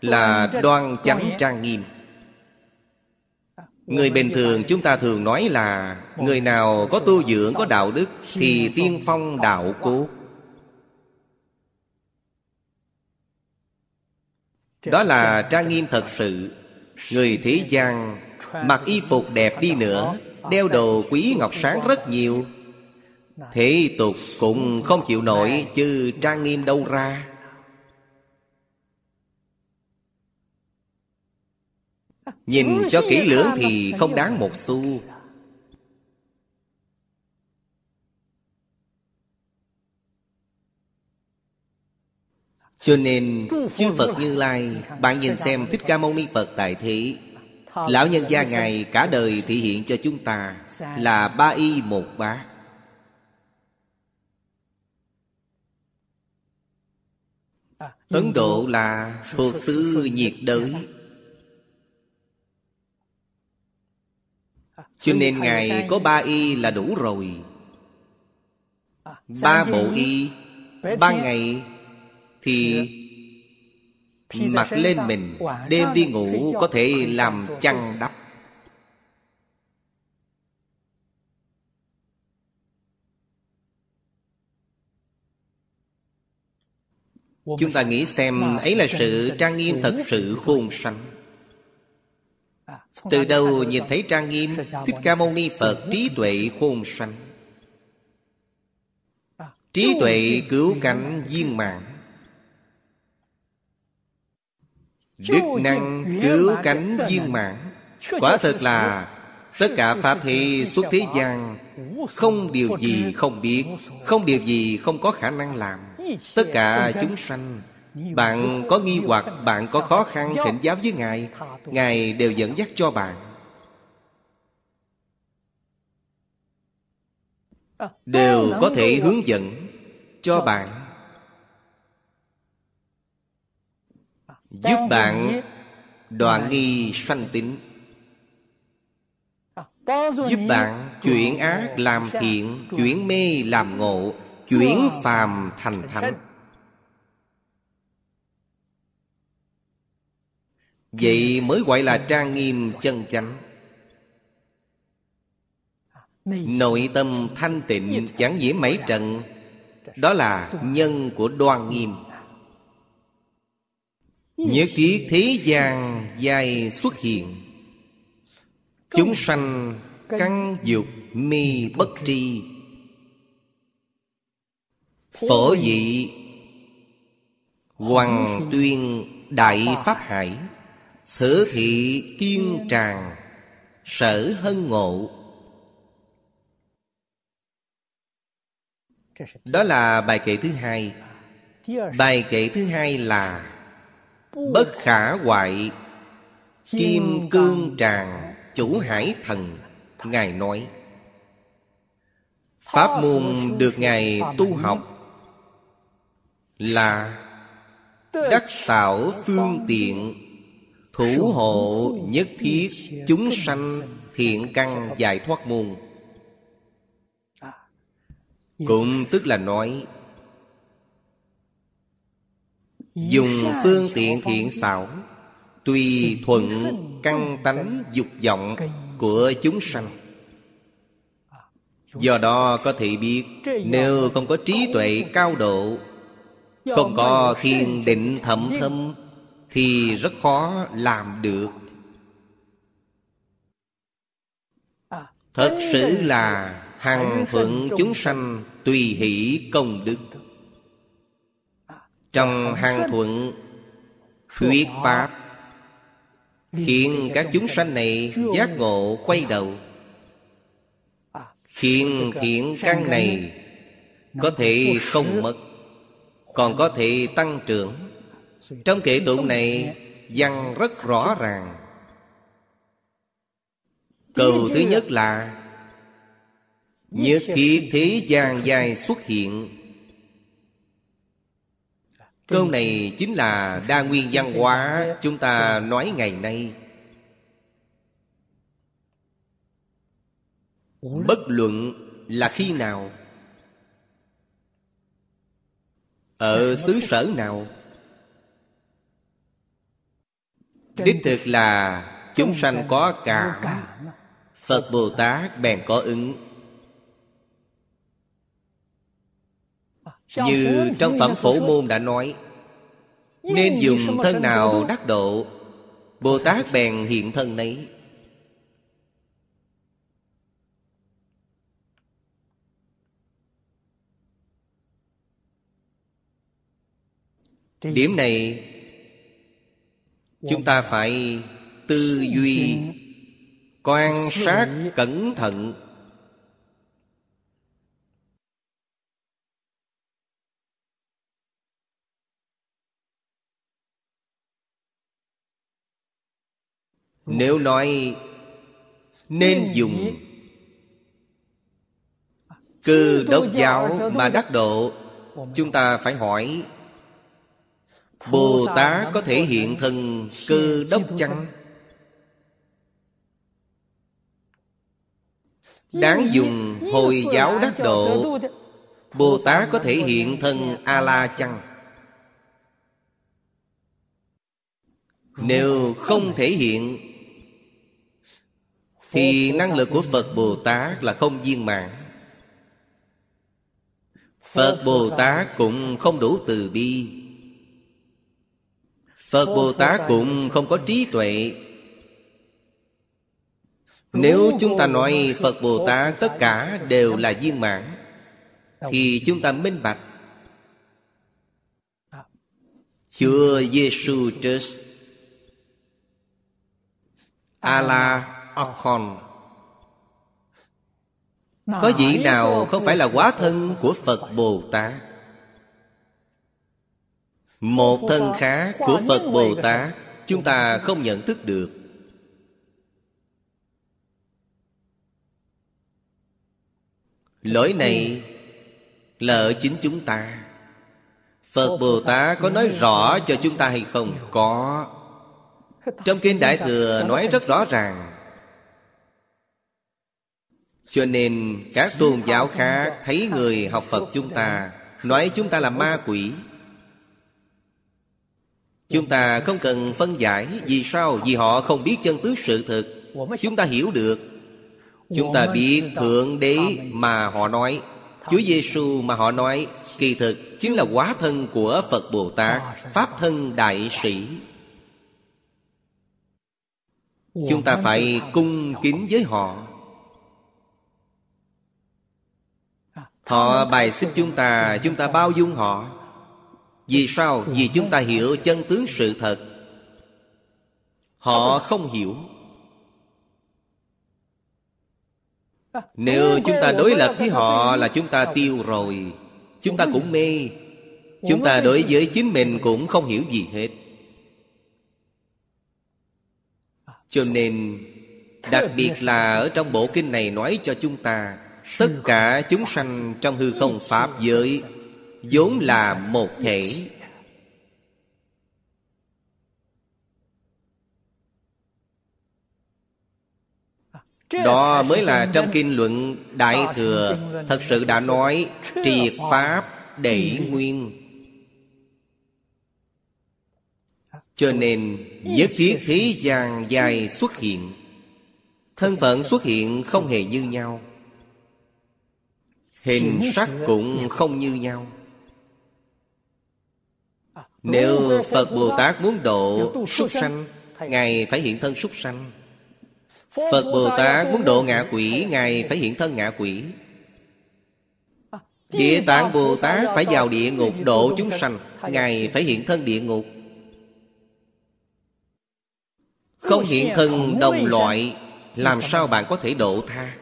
là đoan chánh trang nghiêm. Người bình thường chúng ta thường nói là, người nào có tu dưỡng, có đạo đức thì tiên phong đạo cốt đó là trang nghiêm thật sự. Người thế gian mặc y phục đẹp đi nữa đeo đồ quý ngọc sáng rất nhiều. Thế tục cũng không chịu nổi chứ trang nghiêm đâu ra. Nhìn cho kỹ lưỡng thì không đáng một xu Cho nên, chư Phật Như Lai, Bạn nhìn xem Thích Ca Mâu Ni Phật tại thế. Lão nhân gia Ngài cả đời thể hiện cho chúng ta Là ba y một bát Ấn Độ là thuộc xứ nhiệt đới. Cho nên ngài có ba y là đủ rồi. Ba bộ y ban ngày thì mặc lên mình đêm đi ngủ có thể làm chăn đắp. Chúng ta nghĩ xem ấy là sự trang nghiêm thật sự khôn sanh. À, từ đâu nhìn thấy trang nghiêm thích ca mâu ni phật trí tuệ khôn sanh. À, trí tuệ cứu cánh viên mạng đức năng cứu cánh viên mạng quả thật là tất cả pháp thị xuất thế gian không điều gì không biết không điều gì không có khả năng làm. Tất cả chúng sanh bạn có nghi hoặc bạn có khó khăn thỉnh giáo với ngài ngài đều dẫn dắt cho bạn. Đều có thể hướng dẫn cho bạn giúp bạn đoạn nghi sanh tính giúp bạn chuyển ác làm thiện chuyển mê làm ngộ chuyển phàm thành thánh. vậy mới gọi là trang nghiêm chân chánh. Nội tâm thanh tịnh chẳng nhiễm mấy trần đó là nhân của đoan nghiêm Nhất thiết thế gian dài xuất hiện. Chúng sanh căn dục mi bất tri. Phổ dị Hoàng tuyên đại pháp hải Thử thị kiên tràng, Sở hân ngộ. Đó là bài kệ thứ hai. Bài kệ thứ hai là Bất khả hoại, Kim cương tràng Chủ hải thần, Ngài nói. Pháp môn được Ngài tu học Là Đắc xảo phương tiện, Thủ hộ nhất thiết Chúng sanh thiện căn giải thoát môn. Cũng tức là nói Dùng phương tiện thiện xảo Tùy thuận căn tánh dục vọng của chúng sanh. Do đó có thể biết Nếu không có trí tuệ cao độ Không có thiên định thẩm thâm Thì rất khó làm được. Thật sự là Hằng thuận chúng sanh Tùy hỷ công đức trong hàng thuận thuyết pháp, khiến các chúng sanh này giác ngộ quay đầu. Khiến thiện căn này có thể không mất, còn có thể tăng trưởng. Trong kệ tụng này, văn rất rõ ràng. Cầu thứ nhất là, nhất khi thế gian dài xuất hiện. Câu này chính là đa nguyên văn hóa Chúng ta nói ngày nay. Bất luận là khi nào, Ở xứ sở nào, Đích thực là Chúng sanh có cảm Phật Bồ Tát bèn có ứng. Như trong phẩm phổ môn đã nói Nên dùng thân nào đắc độ Bồ Tát bèn hiện thân nấy. Điểm này Chúng ta phải tư duy Quan sát cẩn thận Nếu nói Nên dùng Cư đốc giáo mà đắc độ Chúng ta phải hỏi. Bồ Tát có thể hiện thân cư đốc chăng? Đáng dùng Hồi giáo đắc độ Bồ Tát có thể hiện thân A-la chăng? Nếu không thể hiện Thì năng lực của Phật Bồ Tát là không viên mãn. Phật Bồ Tát cũng không đủ từ bi. Phật Bồ Tát cũng không có trí tuệ. Nếu chúng ta nói Phật Bồ Tát tất cả đều là viên mãn Thì chúng ta minh bạch. Chúa Giêsu Christ A-la Akhon Có vị nào không phải là quá thân của Phật Bồ Tát? Một thân khác của Phật Bồ Tát Chúng ta không nhận thức được. Lỗi này là ở chính chúng ta. Phật Bồ Tát có nói rõ cho chúng ta hay không? Có. Trong Kinh Đại Thừa nói rất rõ ràng Cho nên các tôn giáo khác Thấy người học Phật chúng ta Nói chúng ta là ma quỷ. Chúng ta không cần phân giải Vì sao? Vì họ không biết chân tướng sự thực. Chúng ta hiểu được. Chúng ta biết Thượng Đế mà họ nói Chúa Giêsu mà họ nói Kỳ thực chính là quá thân của Phật Bồ Tát Pháp thân Đại Sĩ. Chúng ta phải cung kính với họ họ bài xích chúng ta chúng ta bao dung họ. Vì sao? Vì chúng ta hiểu chân tướng sự thật. Họ không hiểu. Nếu chúng ta đối lập với họ là chúng ta tiêu rồi. Chúng ta cũng mê. Chúng ta đối với chính mình cũng không hiểu gì hết. Cho nên, Đặc biệt là ở trong bộ kinh này nói cho chúng ta Tất cả chúng sanh trong hư không Pháp giới vốn là một thể. Đó mới là trong kinh luận Đại Thừa, Thật sự đã nói Triệt Pháp để nguyên. Cho nên, nhất thiết thế gian dài xuất hiện. Thân phận xuất hiện không hề như nhau. Hình sắc cũng không như nhau. Nếu Phật Bồ Tát muốn độ súc sanh Ngài phải hiện thân súc sanh. Phật Bồ Tát muốn độ ngạ quỷ Ngài phải hiện thân ngạ quỷ. Địa tạng Bồ Tát phải vào địa ngục độ chúng sanh Ngài phải hiện thân địa ngục. Không hiện thân đồng loại Làm sao bạn có thể độ tha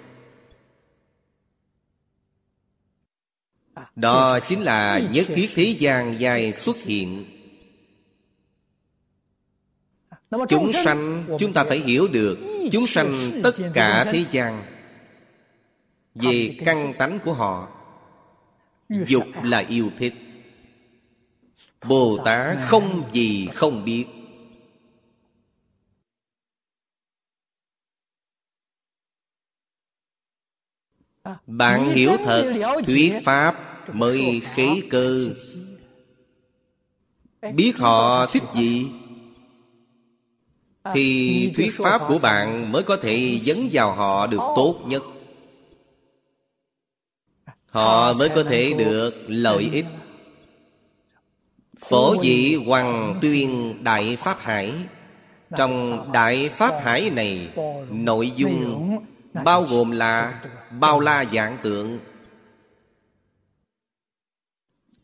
Đó chính là nhất thiết thế gian dài xuất hiện. Chúng sanh, chúng ta phải hiểu được, Chúng sanh tất cả thế gian. Về căn tánh của họ, Dục là yêu thích. Bồ Tát không gì không biết. Bạn hiểu thật, Thuyết Pháp mới khí cơ. Biết họ thích gì? Thì thuyết Pháp của bạn mới có thể dấn vào họ được tốt nhất. Họ mới có thể được lợi ích. Phổ dị Hoàng Tuyên Đại Pháp Hải. Trong Đại Pháp Hải này, Nội dung bao gồm là bao la dạng tượng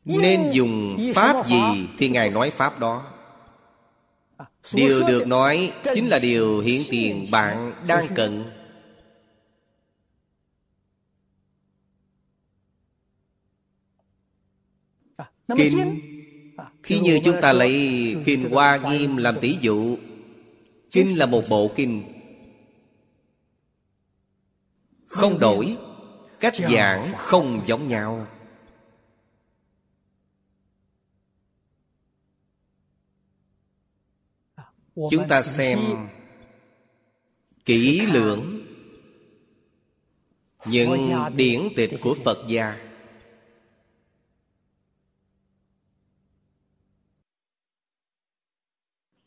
nên dùng pháp gì thì ngài nói pháp đó? Điều được nói chính là điều hiện tiền bạn đang cần. Kinh. khi như chúng ta lấy kinh hoa nghiêm làm tỷ dụ kinh là một bộ kinh. Không đổi cách giảng không giống nhau chúng ta xem kỹ lưỡng những điển tịch của phật gia.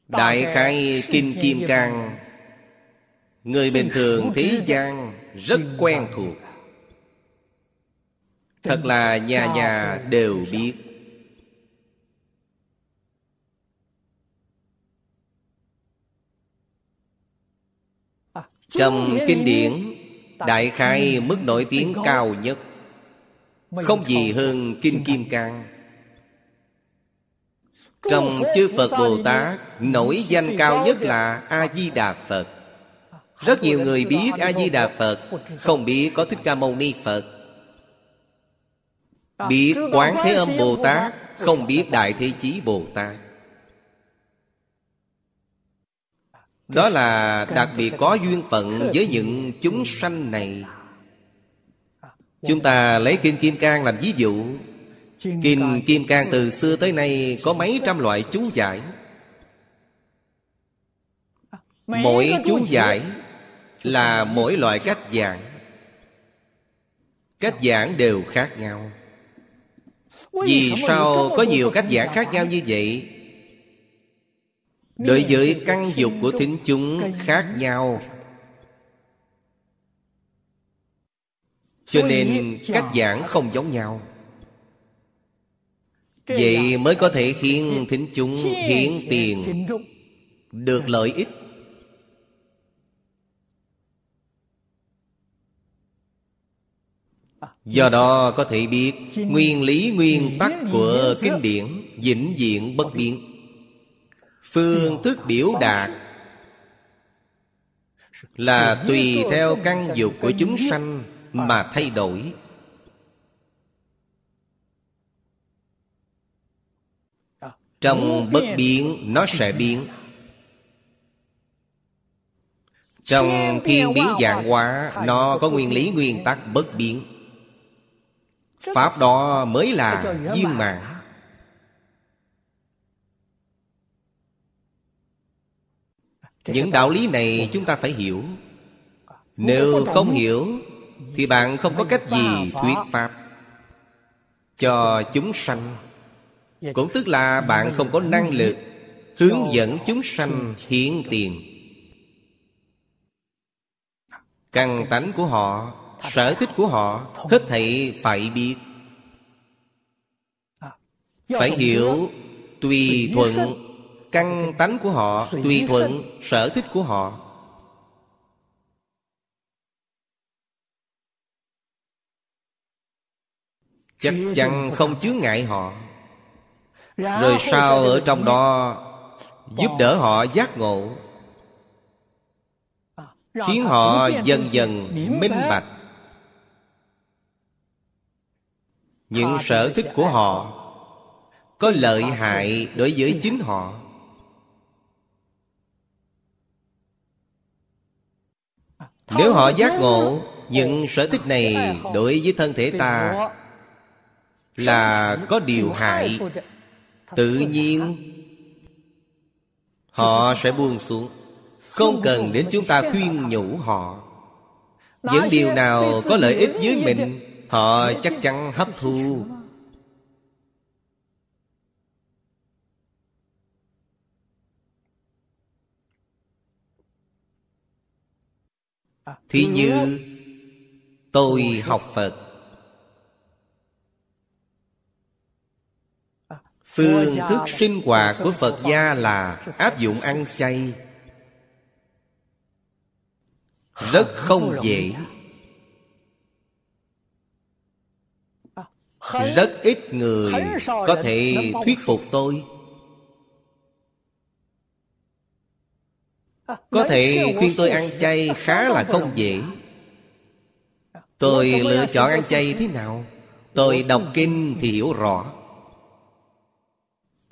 Đại khai kinh kim cang người bình thường thế gian rất quen thuộc. thật là nhà nhà đều biết trong kinh điển đại khai mức nổi tiếng cao nhất không gì hơn kinh kim cang. Trong chư phật bồ tát nổi danh cao nhất là a di đà phật. rất nhiều người biết a di đà phật không biết có thích ca mâu ni phật. Biết quán thế âm bồ tát không biết đại thế chí bồ tát đó là đặc biệt có duyên phận với những chúng sanh này. Chúng ta lấy kinh kim cang làm ví dụ. Kinh kim cang từ xưa tới nay có mấy trăm loại chú giải. Mỗi chú giải là mỗi loại cách giảng. Cách giảng đều khác nhau. Vì sao có nhiều cách giảng khác nhau như vậy đối với căn dục của thính chúng khác nhau. Cho nên cách giảng không giống nhau. Vậy mới có thể khiến thính chúng hiến tiền được lợi ích. Do đó có thể biết nguyên lý nguyên tắc của kinh điển vĩnh viễn bất biến phương thức biểu đạt là tùy theo căn dục của chúng sanh mà thay đổi. Trong bất biến, nó sẽ biến. Trong thiên biến dạng hóa, nó có nguyên lý nguyên tắc bất biến. Pháp đó mới là viên mạng những đạo lý này chúng ta phải hiểu. Nếu không hiểu thì bạn không có cách gì thuyết pháp. Cho chúng sanh. Cũng tức là bạn không có năng lực hướng dẫn chúng sanh hiến tiền. Căn tánh của họ sở thích của họ hết thảy phải biết. Phải hiểu tùy thuận căn tánh của họ tùy thuận sở thích của họ. Chắc chắn không chướng ngại họ. Rồi sao ở trong đó? Giúp đỡ họ giác ngộ. Khiến họ dần dần minh bạch. Những sở thích của họ có lợi hại đối với chính họ nếu họ giác ngộ những sở thích này đối với thân thể ta là có điều hại. Tự nhiên họ sẽ buông xuống. Không cần đến chúng ta khuyên nhủ họ. Những điều nào có lợi ích với mình họ chắc chắn hấp thu thí như tôi học phật. Phương thức sinh hoạt của phật gia là áp dụng ăn chay. Rất không dễ. rất ít người có thể thuyết phục tôi có thể khuyên tôi ăn chay khá là không dễ. tôi lựa chọn ăn chay thế nào? Tôi đọc kinh thì hiểu rõ.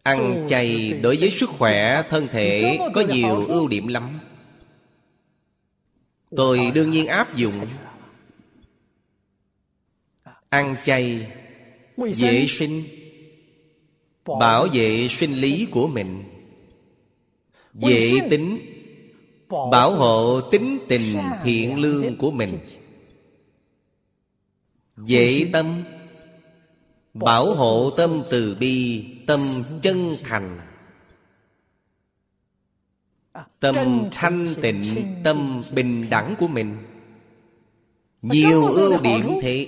Ăn chay đối với sức khỏe thân thể có nhiều ưu điểm lắm. Tôi đương nhiên áp dụng. Ăn chay vệ sinh bảo vệ sinh lý của mình. Vệ tính bảo hộ tính tình thiện lương của mình. Dễ tâm. Bảo hộ tâm từ bi Tâm chân thành. Tâm thanh tịnh Tâm bình đẳng của mình. Nhiều ưu điểm thế.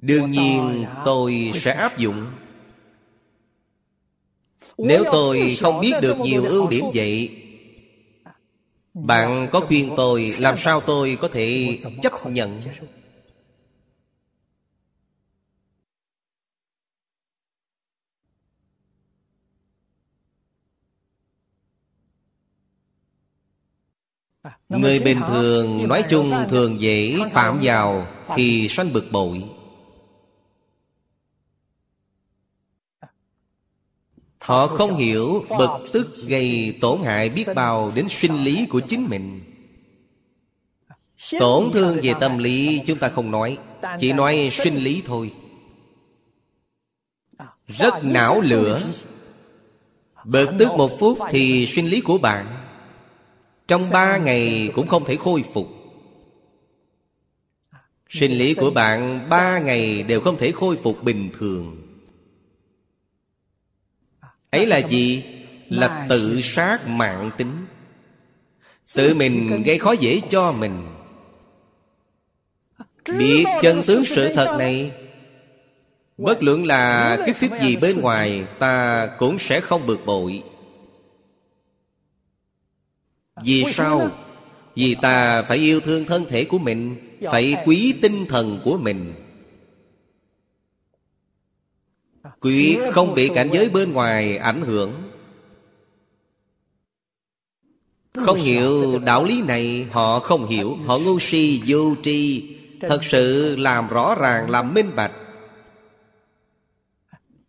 Đương nhiên tôi sẽ áp dụng Nếu tôi không biết được nhiều ưu điểm vậy Bạn có khuyên tôi Làm sao tôi có thể chấp nhận? Người bình thường nói chung thường dễ phạm vào Thì sanh bực bội Họ không hiểu bực tức gây tổn hại biết bao đến sinh lý của chính mình. Tổn thương về tâm lý, chúng ta không nói, Chỉ nói sinh lý thôi. Rất não lửa. Bực tức một phút thì sinh lý của bạn, Trong ba ngày cũng không thể khôi phục. Sinh lý của bạn, ba ngày đều không thể khôi phục bình thường ấy là gì? là tự sát mạng tính. Tự mình gây khó dễ cho mình. Biết chân tướng sự thật này. bất luận là kích thích gì bên ngoài ta cũng sẽ không bực bội. Vì sao vì ta phải yêu thương thân thể của mình phải quý tinh thần của mình Quyết không bị cảnh giới bên ngoài ảnh hưởng. Không hiểu đạo lý này, Họ không hiểu. Họ ngu si, vô tri, Thật sự làm rõ ràng, làm minh bạch.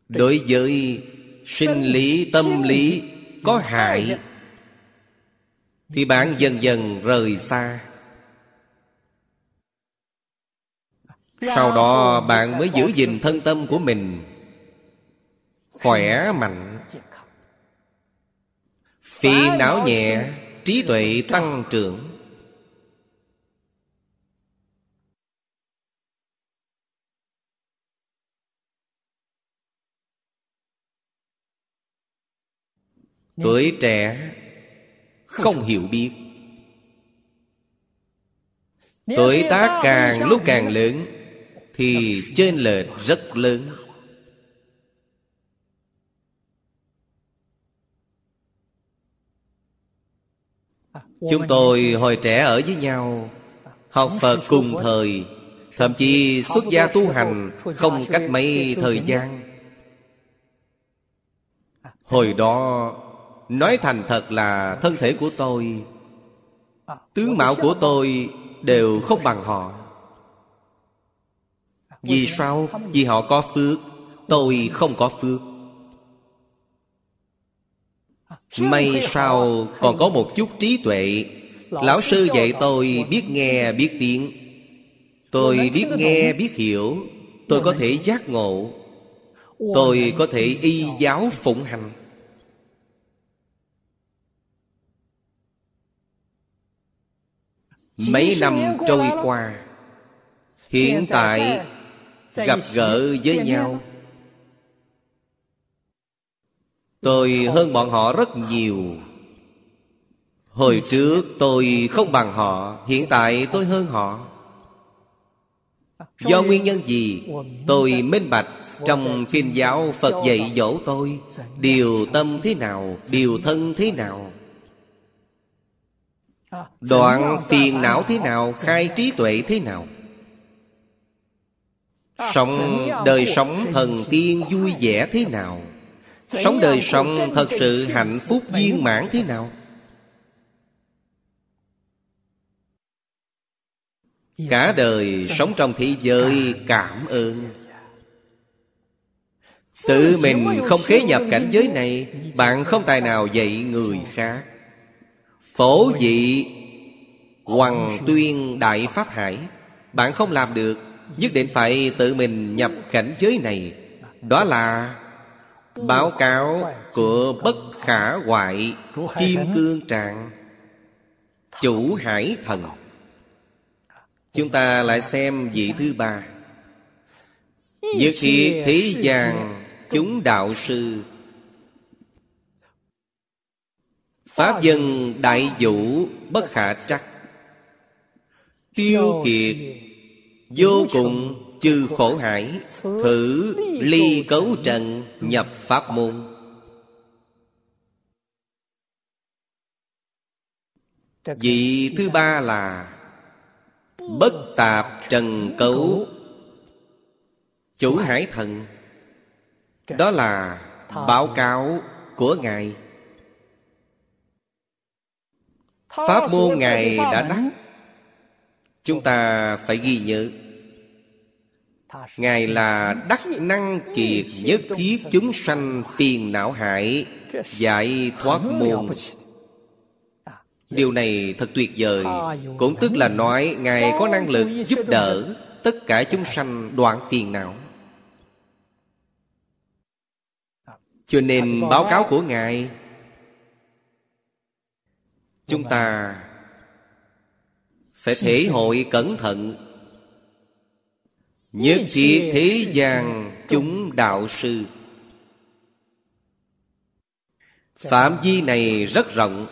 Đối với sinh lý, tâm lý có hại, Thì bạn dần dần rời xa. Sau đó bạn mới giữ gìn thân tâm của mình khỏe mạnh. Phiền não nhẹ, trí tuệ tăng trưởng. Tuổi trẻ không hiểu biết. Tuổi tác càng lúc càng lớn, thì trên lệch rất lớn. Chúng tôi hồi trẻ ở với nhau Học Phật cùng thời. Thậm chí xuất gia tu hành Không cách mấy thời gian. Hồi đó Nói thành thật là thân thể của tôi Tướng mạo của tôi Đều không bằng họ. Vì sao? Vì họ có phước Tôi không có phước May sao còn có một chút trí tuệ. Lão sư dạy tôi biết nghe biết tiếng. Tôi biết nghe biết hiểu. Tôi có thể giác ngộ. Tôi có thể y giáo phụng hành. Mấy năm trôi qua Hiện tại gặp gỡ với nhau Tôi hơn bọn họ rất nhiều. Hồi trước tôi không bằng họ, Hiện tại tôi hơn họ. Do nguyên nhân gì, Tôi minh bạch Trong kinh giáo Phật dạy dỗ tôi, Điều tâm thế nào, Điều thân thế nào. Đoạn phiền não thế nào, Khai trí tuệ thế nào. Sống đời sống thần tiên vui vẻ thế nào. Sống đời sống thật sự hạnh phúc viên mãn thế nào? Cả đời sống trong thế giới cảm ơn. Tự mình không khế nhập cảnh giới này Bạn không tài nào dạy người khác. Phổ dị Hoàng tuyên đại pháp hải Bạn không làm được Nhất định phải tự mình nhập cảnh giới này. Đó là Báo cáo của bất khả hoại Kim cương trạng, Chủ hải thần. Chúng ta lại xem vị thứ ba. Dược khi thế gian chúng đạo sư, Pháp dân đại vũ bất khả trắc, Tiêu kiệt Vô cùng chư khổ hải, Thử ly cấu trần nhập pháp môn. Vị thứ ba là Bất tạp trần cấu, Chủ hải thần. Đó là báo cáo của Ngài. Pháp môn Ngài đã đắc. Chúng ta phải ghi nhớ. Ngài là đắc năng kiệt nhất thiết chúng sanh phiền não hại Giải thoát môn. Điều này thật tuyệt vời, Cũng tức là nói Ngài có năng lực giúp đỡ Tất cả chúng sanh đoạn phiền não. Cho nên báo cáo của Ngài, Chúng ta Phải thể hội cẩn thận Nhất thiết thế gian chúng đạo sư. Phạm vi này rất rộng.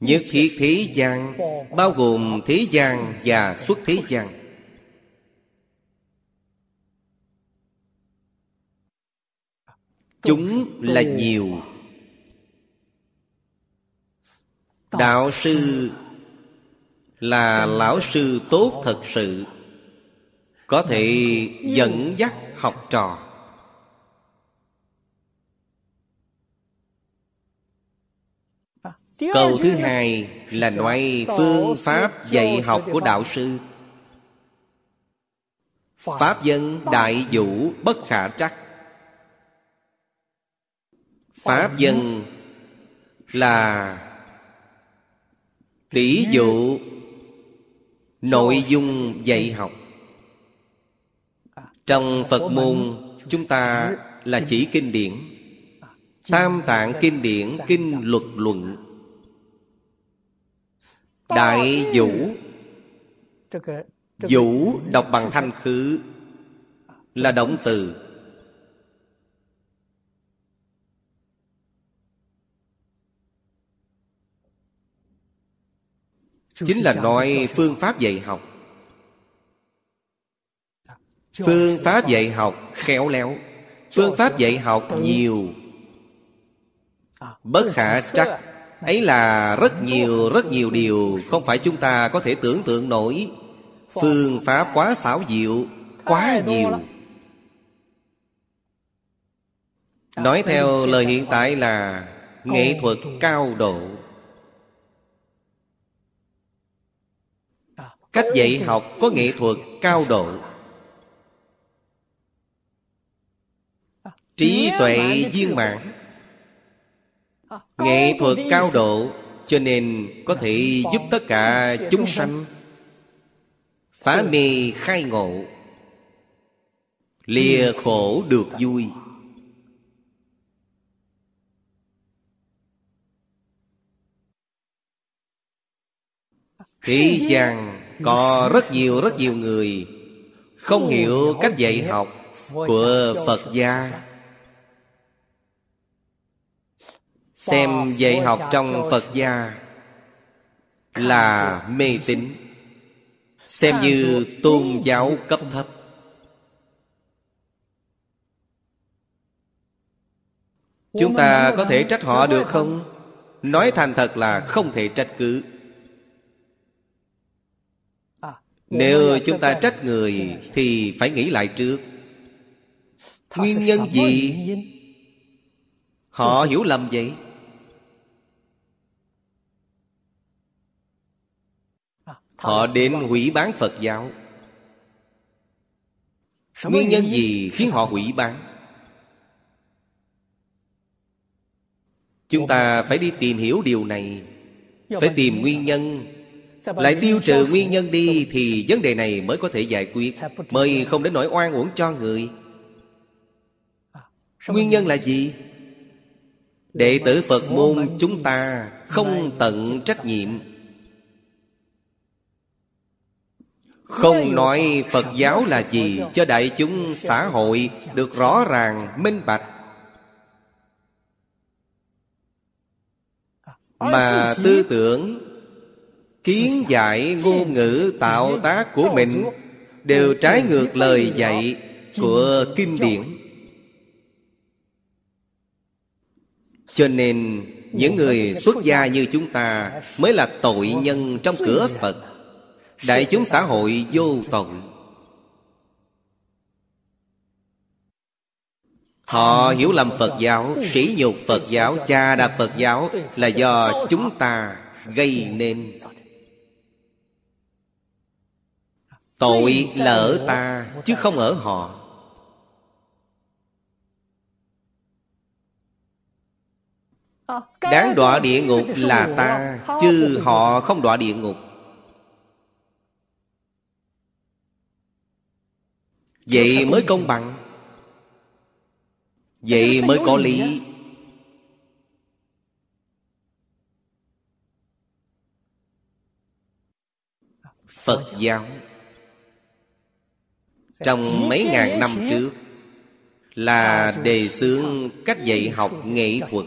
Nhất thiết thế gian Bao gồm thế gian và xuất thế gian. Chúng là nhiều. Đạo sư là lão sư tốt thật sự, Có thể dẫn dắt học trò. Câu thứ hai là nói phương pháp dạy học của đạo sư. Pháp dân đại vũ bất khả trắc. Pháp dân là tỷ dụ nội dung dạy học. Trong phật môn, chúng ta là chỉ kinh điển. Tam tạng kinh điển, kinh luật luận. Đại vũ. Vũ đọc bằng thanh khứ, là động từ. Chính là nói phương pháp dạy học. Phương pháp dạy học khéo léo. Phương pháp dạy học nhiều. Bất khả trắc. Ấy là rất nhiều rất nhiều điều không phải chúng ta có thể tưởng tượng nổi. Phương pháp quá xảo diệu quá nhiều. Nói theo lời hiện tại là nghệ thuật cao độ cách dạy học có nghệ thuật cao độ. Trí tuệ viên mãn. Nghệ thuật cao độ cho nên có thể giúp tất cả chúng sanh phá mê khai ngộ lìa khổ được vui. Thế gian có rất nhiều rất nhiều người không hiểu cách dạy học của phật gia. Xem dạy học trong phật gia là mê tín. Xem như tôn giáo cấp thấp. Chúng ta có thể trách họ được không? Nói thành thật là không thể trách cứ. Nếu chúng ta trách người thì phải nghĩ lại trước. Nguyên nhân gì? họ hiểu lầm vậy? Họ đến hủy bán phật giáo. Nguyên nhân gì khiến họ hủy bán? Chúng ta phải đi tìm hiểu điều này. Phải tìm nguyên nhân lại tiêu trừ nguyên nhân đi Thì vấn đề này mới có thể giải quyết. Mới không đến nỗi oan uổng cho người. Nguyên nhân là gì? Đệ tử Phật môn chúng ta Không tận trách nhiệm. Không nói Phật giáo là gì Cho đại chúng xã hội Được rõ ràng, minh bạch. Mà tư tưởng Kiến giải ngôn ngữ tạo tác của mình Đều trái ngược lời dạy Của kinh điển. Cho nên, những người xuất gia như chúng ta Mới là tội nhân trong cửa Phật. Đại chúng xã hội vô tội. Họ hiểu lầm Phật giáo, Sỉ nhục Phật giáo, Cha đạp Phật giáo Là do chúng ta gây nên. Tội là ở ta Chứ không ở họ. Đáng đọa địa ngục là ta Chứ họ không đọa địa ngục. Vậy mới công bằng. Vậy mới có lý. Phật giáo Trong mấy ngàn năm trước Là đề xướng cách dạy học nghệ thuật.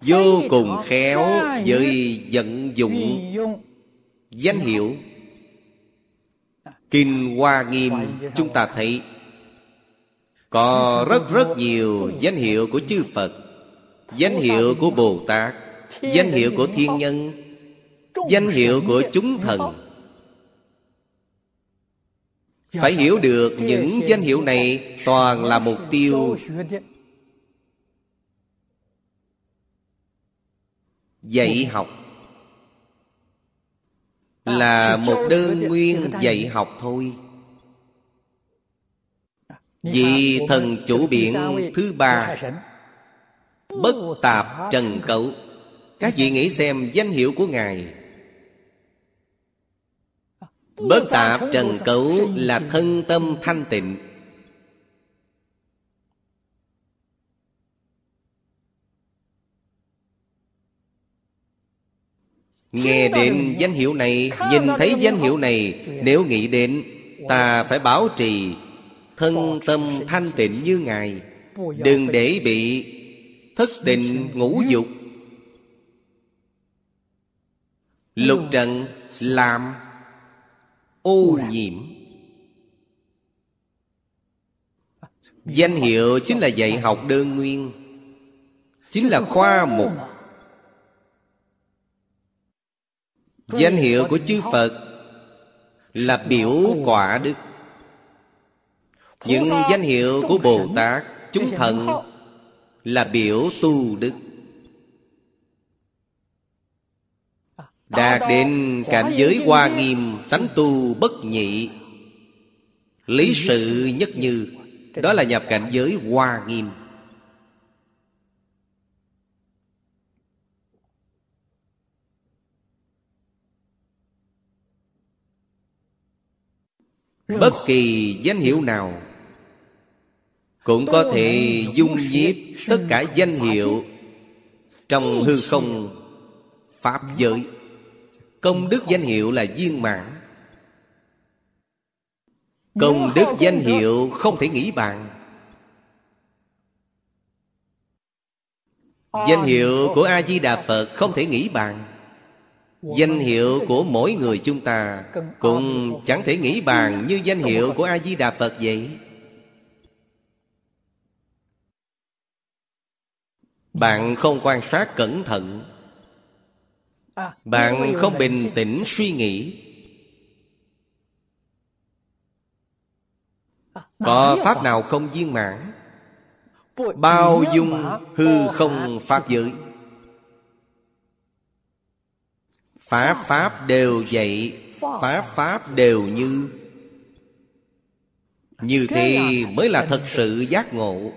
Vô cùng khéo với vận dụng Danh hiệu Kinh Hoa Nghiêm chúng ta thấy Có rất rất nhiều danh hiệu của chư Phật Danh hiệu của Bồ Tát Danh hiệu của thiên nhân Danh hiệu của chúng thần. Phải hiểu được những danh hiệu này Toàn là mục tiêu. Dạy học Là một đơn nguyên dạy học thôi. Vị thần chủ biện thứ ba Bất tạp trần cấu các vị nghĩ xem danh hiệu của Ngài. Bất tạp trần cấu là thân tâm thanh tịnh. Nghe đến danh hiệu này, Nhìn thấy danh hiệu này, Nếu nghĩ đến, Ta phải bảo trì Thân tâm thanh tịnh như Ngài. Đừng để bị Thất tình ngũ dục Lục trần làm Ô nhiễm. Danh hiệu chính là dạy học đơn nguyên Chính là khoa mục. Danh hiệu của chư Phật Là biểu quả đức. Những danh hiệu của Bồ Tát Chúng thần Là biểu tu đức Đạt đến cảnh giới hoa nghiêm Tánh tu bất nhị. Lý sự nhất như Đó là nhập cảnh giới hoa nghiêm. Bất kỳ danh hiệu nào Cũng có thể dung nhiếp tất cả danh hiệu Trong hư không Pháp giới Công đức danh hiệu là viên mãn. Công đức danh hiệu không thể nghĩ bàn. Danh hiệu của A-di-đà Phật không thể nghĩ bàn. Danh hiệu của mỗi người chúng ta Cũng chẳng thể nghĩ bàn như danh hiệu của A-di-đà Phật vậy. Bạn không quan sát cẩn thận Bạn không bình tĩnh suy nghĩ. Có pháp nào không viên mãn? Bao dung hư không pháp giới. Pháp Pháp đều vậy Pháp Pháp đều như. Như thế mới là thật sự giác ngộ.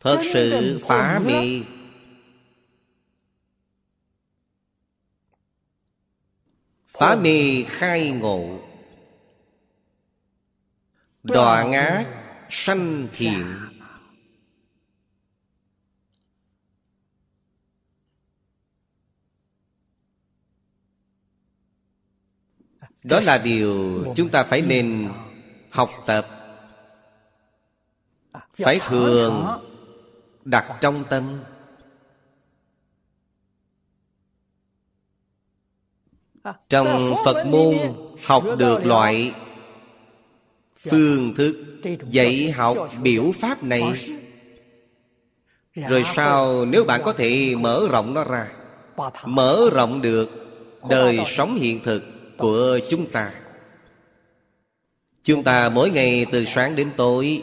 Thật sự phá mê Phá mê khai ngộ. Đoạn ác sanh thiện Đó là điều chúng ta phải nên học tập. Phải thường đặt trong tâm. Trong phật môn học được loại phương thức dạy học biểu pháp này. Rồi sau nếu bạn có thể mở rộng nó ra? Mở rộng được đời sống hiện thực của chúng ta. Chúng ta mỗi ngày từ sáng đến tối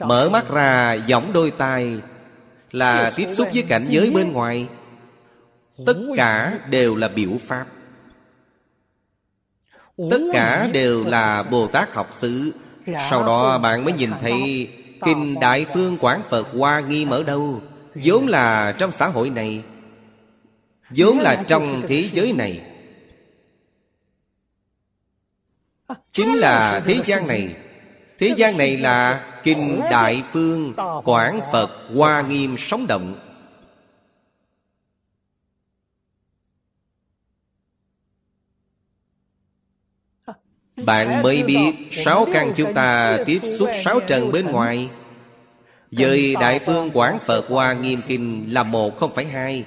mở mắt ra giọng đôi tai là tiếp xúc với cảnh giới bên ngoài. Tất cả đều là biểu pháp tất cả đều là bồ tát học xứ. Sau đó bạn mới nhìn thấy kinh đại phương quán phật hoa nghi ở đâu vốn là trong xã hội này vốn là trong thế giới này. Chính là thế gian này. Thế gian này là kinh đại phương quảng phật hoa nghiêm sống động bạn mới biết sáu căn chúng ta tiếp xúc sáu trần bên ngoài. Với đại phương quảng phật hoa nghiêm kinh là một không phải hai.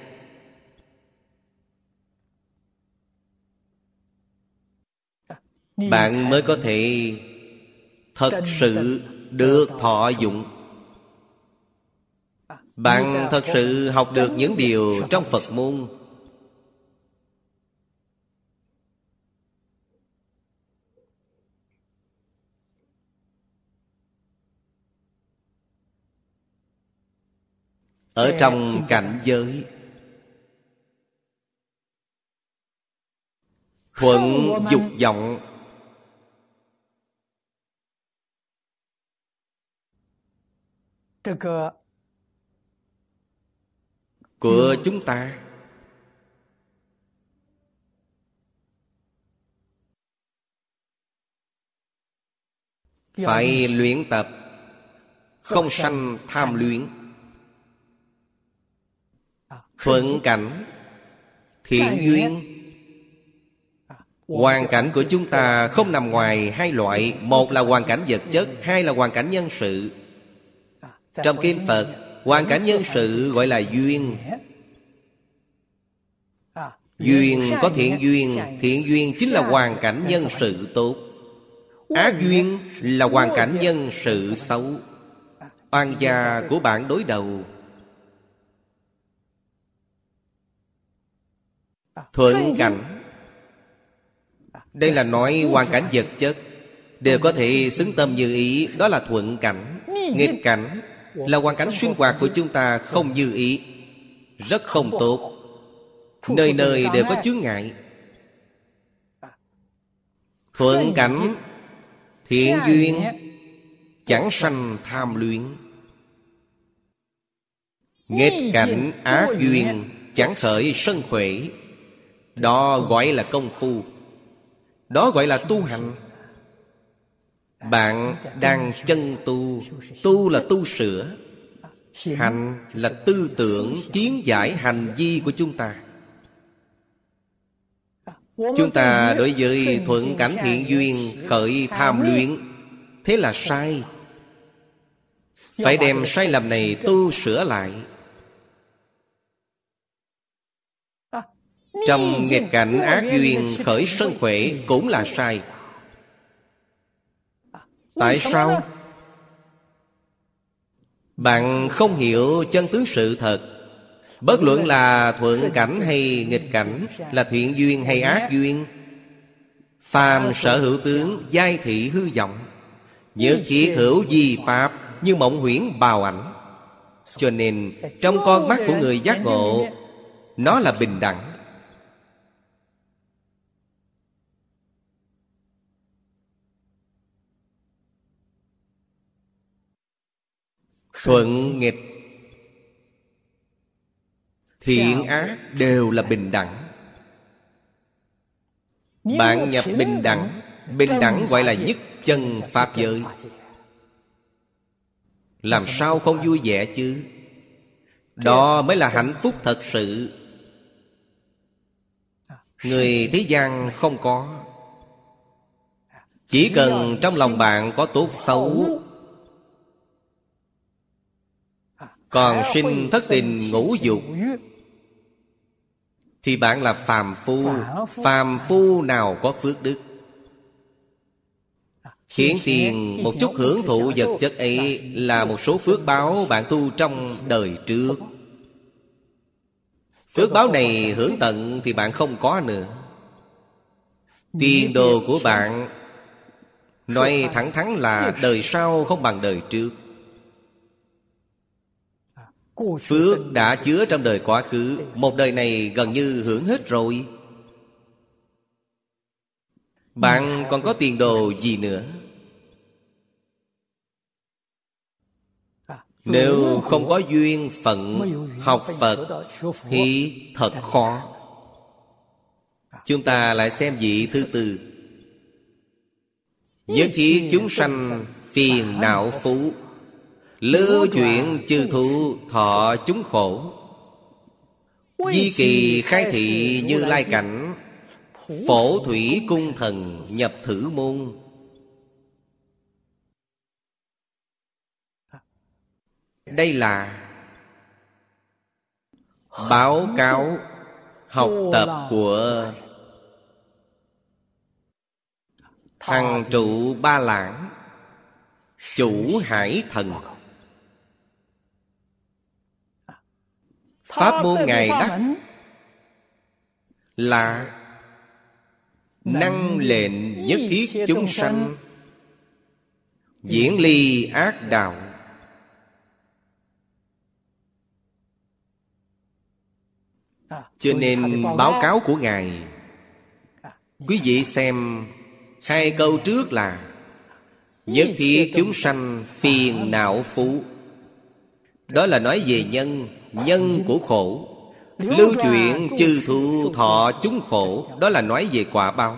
Bạn mới có thể thật sự được thọ dụng. Bạn thật sự học được những điều trong phật môn ở trong cảnh giới. Thuận dục vọng. Của chúng ta. Phải luyện tập. Không sanh tham luyện thuận cảnh thiện duyên. hoàn cảnh của chúng ta không nằm ngoài hai loại. Một là hoàn cảnh vật chất hai là hoàn cảnh nhân sự. Trong kinh phật hoàn cảnh nhân sự gọi là duyên. Duyên có thiện duyên thiện duyên chính là hoàn cảnh nhân sự tốt. Ác duyên là hoàn cảnh nhân sự xấu. Oan gia của bạn đối đầu thuận cảnh. Đây là nói hoàn cảnh vật chất. Đều có thể xứng tâm như ý. Đó là thuận cảnh nghịch cảnh. Là hoàn cảnh sinh hoạt của chúng ta không như ý. Rất không tốt. Nơi nơi đều có chướng ngại. Thuận cảnh thiện duyên chẳng sanh tham luyện. Nghịch cảnh ác duyên chẳng khởi sân khỏe đó gọi là công phu. Đó gọi là tu hành. Bạn đang chân tu tu là tu sửa. Hành là tư tưởng kiến giải hành vi của chúng ta. Chúng ta đối với thuận cảnh thiện duyên, khởi tham luyện thế là sai. Phải đem sai lầm này tu sửa lại. Trong nghịch cảnh ác duyên khởi sân khỏe cũng là sai. Tại sao? Bạn không hiểu chân tướng sự thật. Bất luận là thuận cảnh hay nghịch cảnh, Là thiện duyên hay ác duyên, Phàm sở hữu tướng Giai thị hư vọng. Nhớ kiết hữu di pháp Như mộng huyễn bào ảnh. Cho nên, trong con mắt của người giác ngộ, Nó là bình đẳng. Thuận nghịch. Thiện ác đều là bình đẳng. Bạn nhập bình đẳng bình đẳng gọi là nhất chân pháp giới. làm sao không vui vẻ chứ? Đó mới là hạnh phúc thật sự. Người thế gian không có. Chỉ cần trong lòng bạn có tốt xấu Còn sinh thất tình ngũ dục, Thì bạn là phàm phu. Phàm phu nào có phước đức? Khiến tiền một chút hưởng thụ vật chất ấy Là một số phước báo bạn tu trong đời trước. Phước báo này hưởng tận thì bạn không có nữa. Tiền đồ của bạn, Nói thẳng thắn là đời sau không bằng đời trước. Phước đã chứa trong đời quá khứ. Một đời này gần như hưởng hết rồi. Bạn còn có tiền đồ gì nữa? Nếu không có duyên phận học Phật Thì thật khó. Chúng ta lại xem vị thứ tư. Nhất thiết chúng sanh phiền não phú Lưu chuyện chư thụ thọ chúng khổ. Di kỳ khai thị như lai cảnh. Phổ thủy cung thần nhập thử môn. Đây là Báo cáo học tập của Thằng trụ ba lãng Chủ hải thần Pháp môn Ngài đắc Là Năng lệnh nhất thiết chúng sanh Diễn ly ác đạo. Cho nên báo cáo của Ngài Quý vị xem Hai câu trước là Nhất thiết chúng sanh phiền não phú Đó là nói về nhân Nhân của khổ. Lưu chuyển chư thu thọ chúng khổ. Đó là nói về quả báo.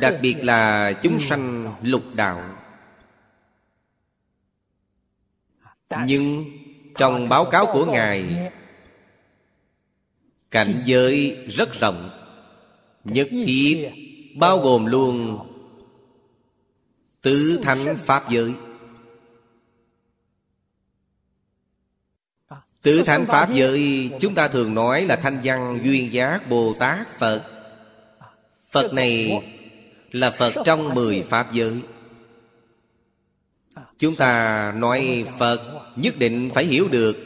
Đặc biệt là chúng sanh lục đạo. Nhưng trong báo cáo của Ngài Cảnh giới rất rộng. Nhất thiết Bao gồm luôn Tứ thánh Pháp giới. Tứ thánh Pháp giới Chúng ta thường nói là thanh văn duyên giác Bồ Tát Phật. Phật này là Phật trong mười Pháp giới. Chúng ta nói Phật nhất định phải hiểu được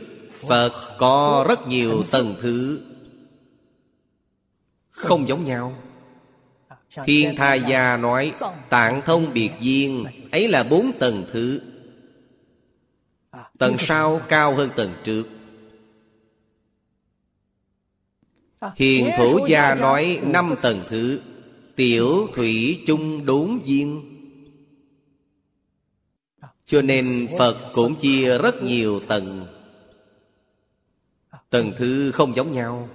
Phật có rất nhiều tầng thứ Không giống nhau Thiên Tha Gia nói, Tạng thông biệt duyên Ấy là bốn tầng thứ. Tầng sau cao hơn tầng trước. Hiền Thủ Gia nói, năm tầng thứ. Tiểu Thủy Trung Đốn Duyên Cho nên Phật cũng chia rất nhiều tầng. Tầng thứ không giống nhau.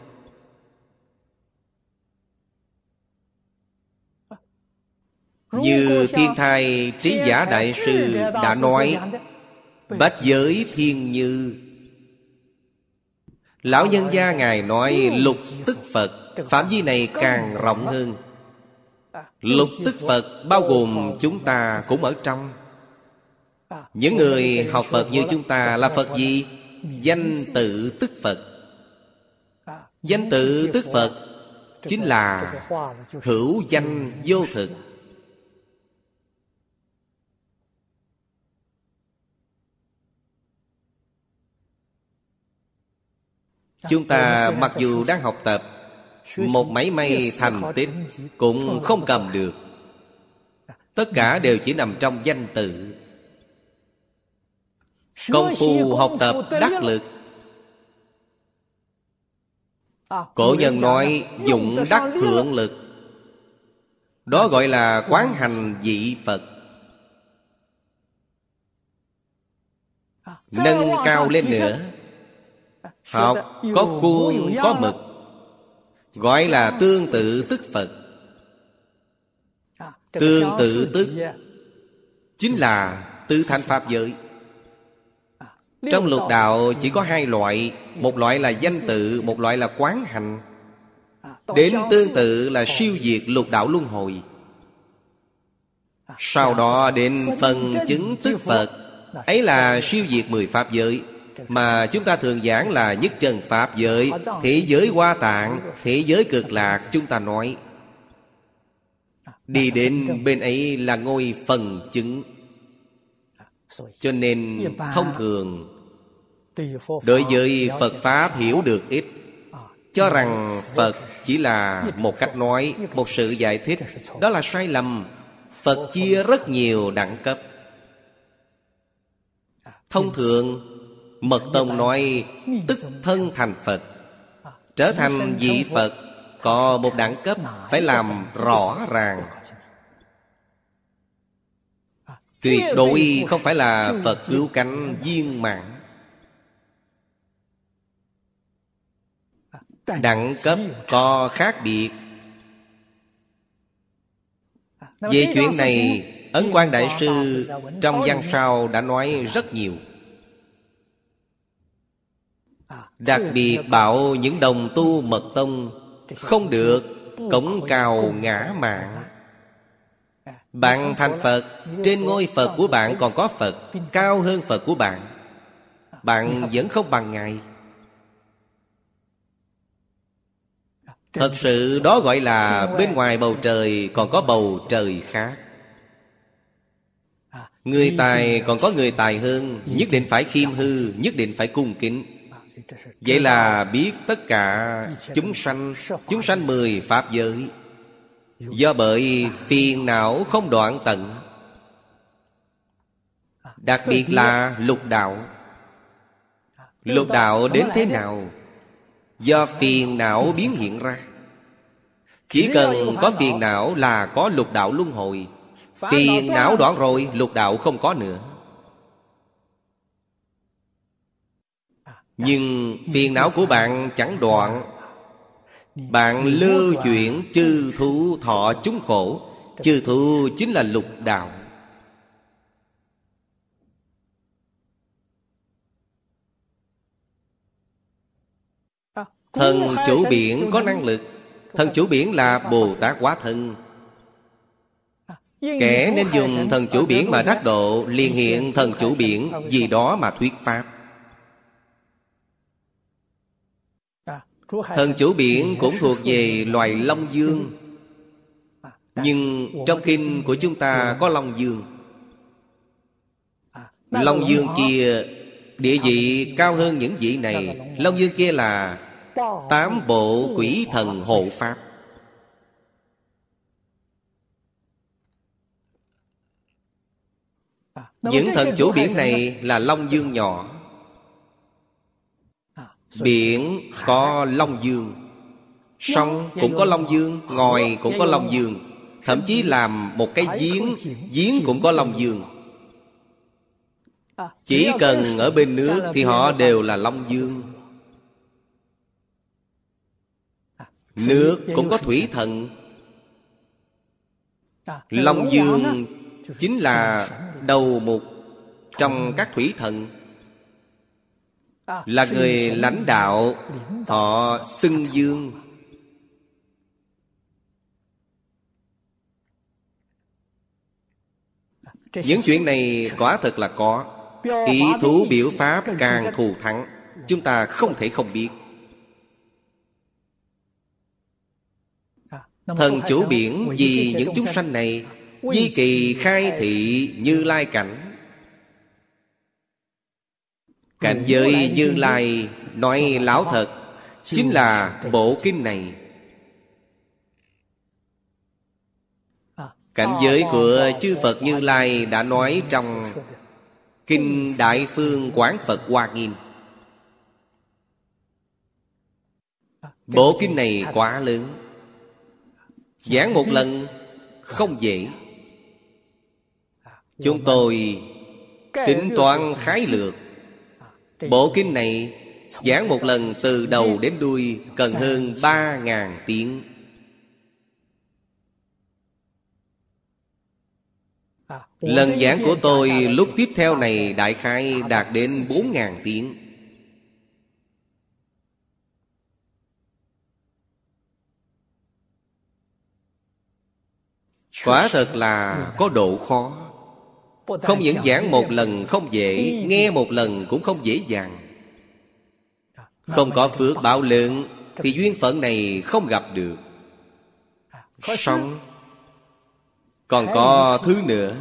Như thiên thai trí giả đại sư đã nói Bách giới thiên như Lão nhân gia Ngài nói lục tức Phật Phạm vi này càng rộng hơn Lục tức Phật bao gồm chúng ta cũng ở trong Những người học Phật như chúng ta là Phật gì? Danh tự tức Phật Danh tự tức Phật Chính là hữu danh vô thực Chúng ta mặc dù đang học tập Một máy may thành tích Cũng không cầm được. Tất cả đều chỉ nằm trong danh tự Công phu học tập đắc lực. Cổ nhân nói dụng đắc thượng lực. Đó gọi là quán hành dị Phật. Nâng cao lên nữa Học có khuôn có mực Gọi là tương tự tức Phật. Tương tự tức Chính là tứ thanh Pháp giới. Trong lục đạo chỉ có hai loại Một loại là danh tự Một loại là quán hành. Đến tương tự là siêu diệt lục đạo luân hồi. Sau đó đến phần chứng tức Phật Ấy là siêu diệt mười Pháp giới mà chúng ta thường giảng là nhất chân Pháp giới, Thế giới hoa tạng, Thế giới cực lạc, chúng ta nói. Đi đến bên ấy là ngôi phần chứng. Cho nên thông thường, Đối với Phật Pháp hiểu được ít. Cho rằng Phật chỉ là một cách nói, Một sự giải thích. Đó là sai lầm. Phật chia rất nhiều đẳng cấp. Thông thường Mật Tông nói Tức thân thành Phật Trở thành vị Phật Có một đẳng cấp Phải làm rõ ràng. Tuyệt đối không phải là Phật cứu cánh viên mạng Đẳng cấp có khác biệt. Về chuyện này Ấn quan Đại Sư Trong văn sao đã nói rất nhiều Đặc biệt bảo những đồng tu mật tông Không được cống cao ngã mạng. Bạn thành Phật, Trên ngôi Phật của bạn còn có Phật Cao hơn Phật của bạn. Bạn vẫn không bằng Ngài. Thật sự đó gọi là bên ngoài bầu trời còn có bầu trời khác. Người tài còn có người tài hơn, Nhất định phải khiêm hư, Nhất định phải cung kính. Vậy là biết tất cả chúng sanh Chúng sanh mười Pháp giới. Do bởi phiền não không đoạn tận. Đặc biệt là lục đạo. Lục đạo đến thế nào? Do phiền não biến hiện ra. Chỉ cần có phiền não là có lục đạo luân hồi. Phiền não đoạn rồi, Lục đạo không có nữa. Nhưng phiền não của bạn chẳng đoạn. Bạn lưu chuyển chư thú thọ chúng khổ. Chư thú chính là lục đạo. Thần chủ biển có năng lực. Thần chủ biển là Bồ Tát Quá Thân. Kẻ nên dùng thần chủ biển mà đắc độ, liền hiện thần chủ biển, Vì đó mà thuyết Pháp. Thần chủ biển cũng thuộc về loài Long Dương. Nhưng trong kinh của chúng ta có Long Dương. Long Dương kia Địa vị cao hơn những vị này. Long Dương kia là Tám bộ quỷ thần hộ pháp. Những thần chủ biển này là Long Dương nhỏ Biển có Long Dương. Sông cũng có Long Dương Ngòi cũng có Long Dương. Thậm chí làm một cái giếng Giếng cũng có Long Dương. Chỉ cần ở bên nước Thì họ đều là Long Dương. Nước cũng có thủy thần. Long Dương chính là đầu mục trong các thủy thần là người lãnh đạo họ xưng dương. Những chuyện này quả thật là có. Ý thú biểu pháp càng thù thắng chúng ta không thể không biết. Thần chủ biển vì những chúng sanh. này Di kỳ khai thị như lai cảnh Cảnh giới như lai Nói lão thật Chính là bộ kinh này. Cảnh giới của chư Phật Như Lai đã nói trong Kinh Đại Phương Quán Phật Hoa Nghiêm. Bộ kinh này quá lớn. Giảng một lần không dễ. Chúng tôi tính toán khái lược Bộ kinh này giảng một lần từ đầu đến đuôi cần hơn 3.000 tiếng. Lần giảng của tôi lúc tiếp theo này đại khai đạt đến 4.000 tiếng. Quả thật là có độ khó không những giảng một lần, không dễ Nghe một lần, cũng không dễ dàng. Không có phước bảo lượng Thì duyên phận này không gặp được. Xong, Còn có thứ nữa.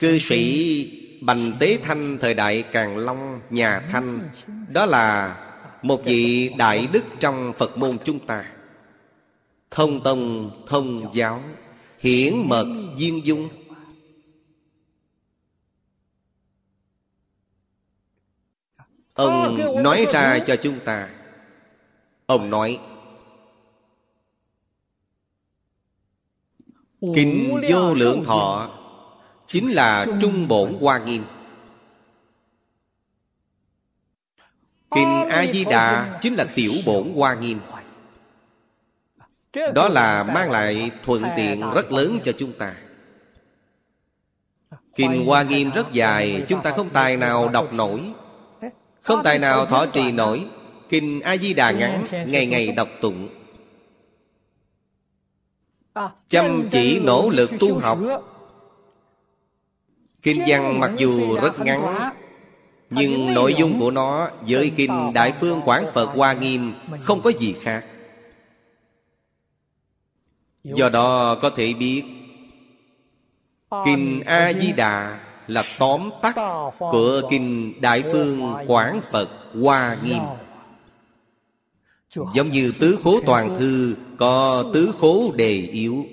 Cư sĩ Bành Tế Thanh thời đại Càng Long, Nhà Thanh, Đó là một vị đại đức trong Phật môn chúng ta. Thông tông, thông giáo. Hiển mật duyên dung. Ông nói ra cho chúng ta. Ông nói Kinh vô lượng thọ Chính là trung bổn hoa nghiêm. Kinh A-di-đà chính là tiểu bổn hoa nghiêm Đó là mang lại thuận tiện rất lớn cho chúng ta. Kinh Hoa Nghiêm rất dài Chúng ta không tài nào đọc nổi. Không tài nào thọ trì nổi. Kinh A-di-đà ngắn Ngày ngày đọc tụng. Chăm chỉ nỗ lực tu học. Kinh văn mặc dù rất ngắn Nhưng nội dung của nó Với Kinh Đại Phương Quảng Phật Hoa Nghiêm Không có gì khác Do đó có thể biết Kinh A-di-đà là tóm tắt Của Kinh Đại Phương Quảng Phật Hoa Nghiêm. Giống như tứ khố toàn thư Có tứ khố đề yếu.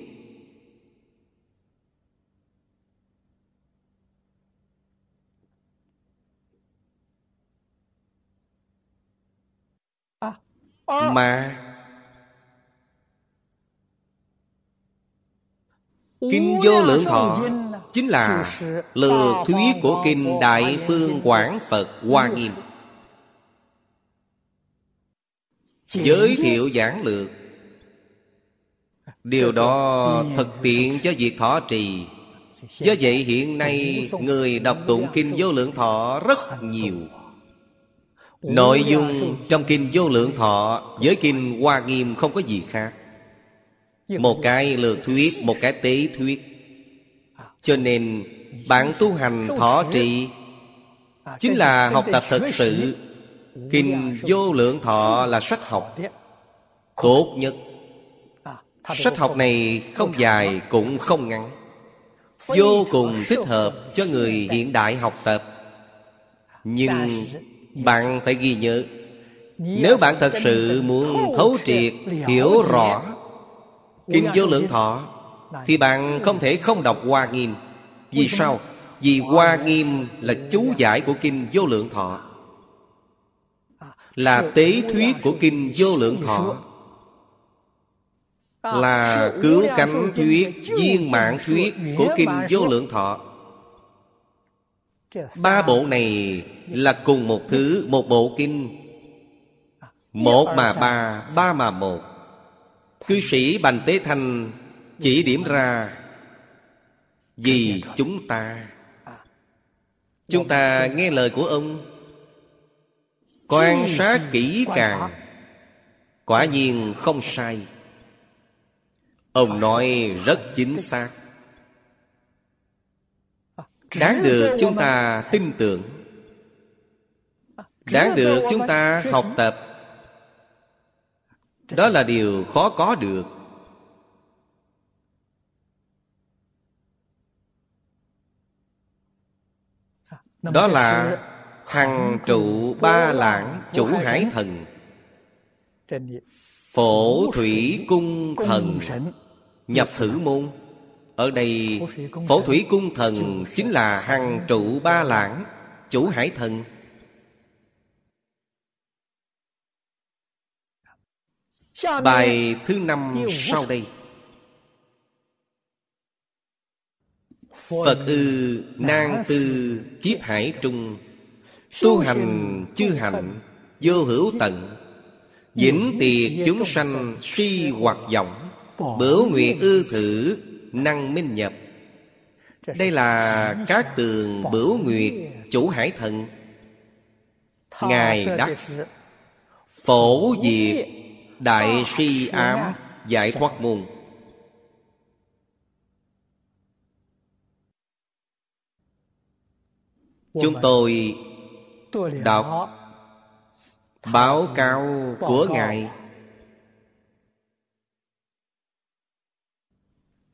Mà Kinh vô lượng thọ Chính là lừa thuyết của Kinh Đại Phương Quảng Phật Hoa Nghiêm. Giới thiệu giảng lược. Điều đó thực tiện cho việc thọ trì. Do vậy hiện nay Người đọc tụng Kinh Vô Lượng Thọ rất nhiều. Nội dung trong Kinh Vô Lượng Thọ Với Kinh Hoa Nghiêm không có gì khác Một cái lược thuyết Một cái tế thuyết. Cho nên bạn tu hành thọ trì Chính là học tập thật sự. Kinh Vô Lượng Thọ là sách học Tốt nhất. Sách học này không dài cũng không ngắn. Vô cùng thích hợp cho người hiện đại học tập. Nhưng bạn phải ghi nhớ Nếu bạn thật sự muốn thấu triệt Hiểu rõ Kinh vô lượng thọ Thì bạn không thể không đọc Hoa Nghiêm. Vì sao? Vì Hoa Nghiêm là chú giải của Kinh vô lượng thọ. Là tế thuyết của Kinh vô lượng thọ. Là cứu cánh thuyết Viên mạng thuyết của Kinh vô lượng thọ. Ba bộ này là cùng một thứ Một bộ kinh. Một mà ba Ba mà một Cư sĩ Bành Tế Thanh Chỉ điểm ra Vì chúng ta. Chúng ta nghe lời của ông. Quan sát kỹ càng. Quả nhiên không sai. Ông nói rất chính xác. Đáng được chúng ta tin tưởng. Đáng được chúng ta học tập. Đó là điều khó có được. Đó là Hằng trụ ba lãng chủ hải thần. Phổ thủy cung thần Nhập thử môn. Ở đây, Phổ thủy cung thần Chính là hằng trụ ba lãng Chủ hải thần. Bài thứ năm sau đây. Phật ư nan tư kiếp hải trung. Tu hành chư hạnh Vô hữu tận. Vĩnh tiệt chúng sanh suy hoặc vọng. Bửu nguyện ư thử Năng minh nhập. Đây là các tường bửu nguyệt Chủ hải thần. Ngài đắc Phổ diệt Đại suy ám giải thoát môn chúng tôi đọc báo cáo của ngài.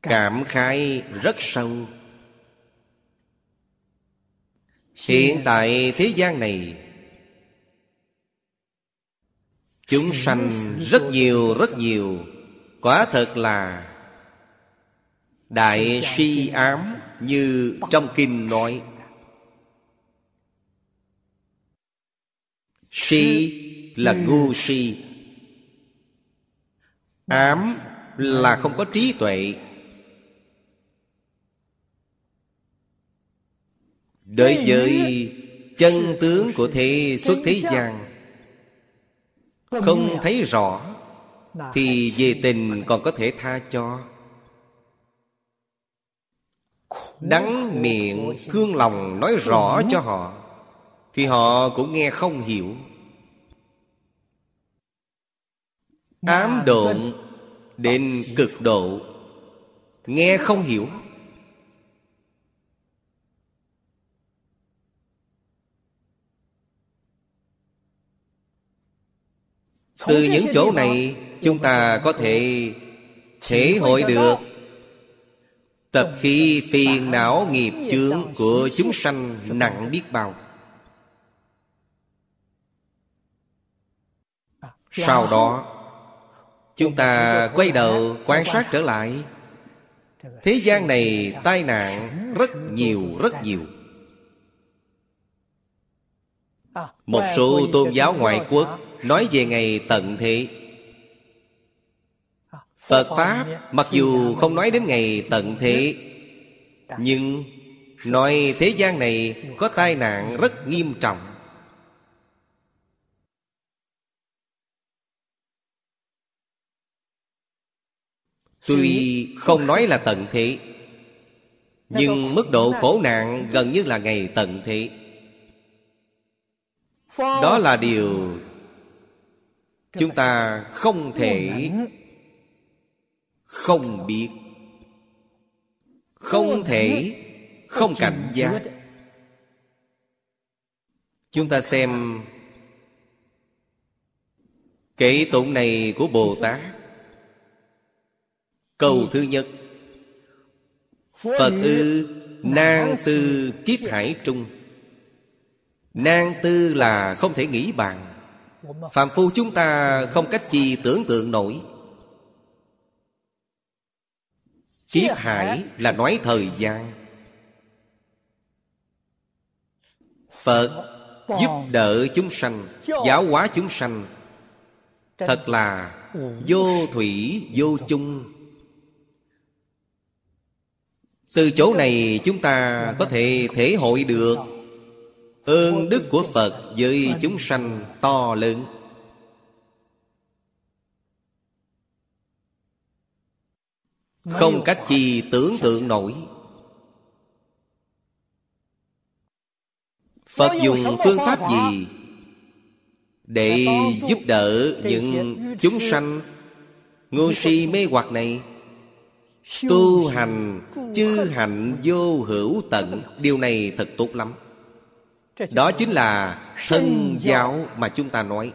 Cảm khái rất sâu. Hiện tại thế gian này chúng sanh rất nhiều rất nhiều. Quả thật là đại si ám như trong kinh nói. Si là ngu si. Ám là không có trí tuệ. Đối với chân tướng của thế xuất thế gian không thấy rõ thì về tình còn có thể tha cho. Đắng miệng thương lòng nói rõ cho họ thì họ cũng nghe không hiểu. Ám độn đến cực độ nghe không hiểu từ những chỗ này chúng ta có thể thể hội được. Tập khí phiền não nghiệp chướng của chúng sanh nặng biết bao. Sau đó chúng ta quay đầu quan sát trở lại. Thế gian này tai nạn rất nhiều rất nhiều. Một số tôn giáo ngoại quốc nói về ngày tận thế phật pháp mặc dù không nói đến ngày tận thế nhưng nói thế gian này có tai nạn rất nghiêm trọng. Tuy không nói là tận thế Nhưng mức độ khổ nạn gần như là ngày tận thế Đó là điều Chúng ta không thể Không biết Không thể Không cảnh giác. Chúng ta xem Kể tụng này của Bồ Tát. Câu thứ nhất. Phật ư nan tư kiếp hải trung. Nan tư là không thể nghĩ bàn Phạm phu chúng ta không cách chi tưởng tượng nổi. Kiếp hải là nói thời gian. Phật giúp đỡ chúng sanh Giáo hóa chúng sanh. Thật là vô thủy vô chung. Từ chỗ này chúng ta có thể thể hội được ơn đức của phật với chúng sanh to lớn. Không cách chi tưởng tượng nổi. Phật dùng phương pháp gì để giúp đỡ những chúng sanh? Ngu si mê hoặc này. Tu hành chư hạnh vô hữu tận. Điều này thật tốt lắm Đó chính là thân giáo mà chúng ta nói.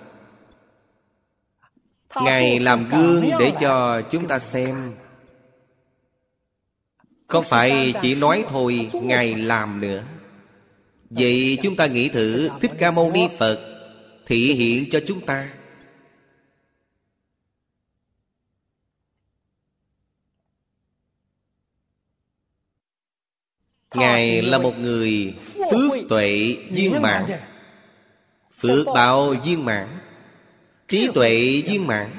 Ngài làm gương để cho chúng ta xem. Không phải chỉ nói thôi Ngài làm nữa? Vậy chúng ta nghĩ thử Thích Ca Mâu Ni Phật Thị hiện cho chúng ta Ngài là một người phước tuệ viên mãn. Phước báo viên mãn. Trí tuệ viên mãn.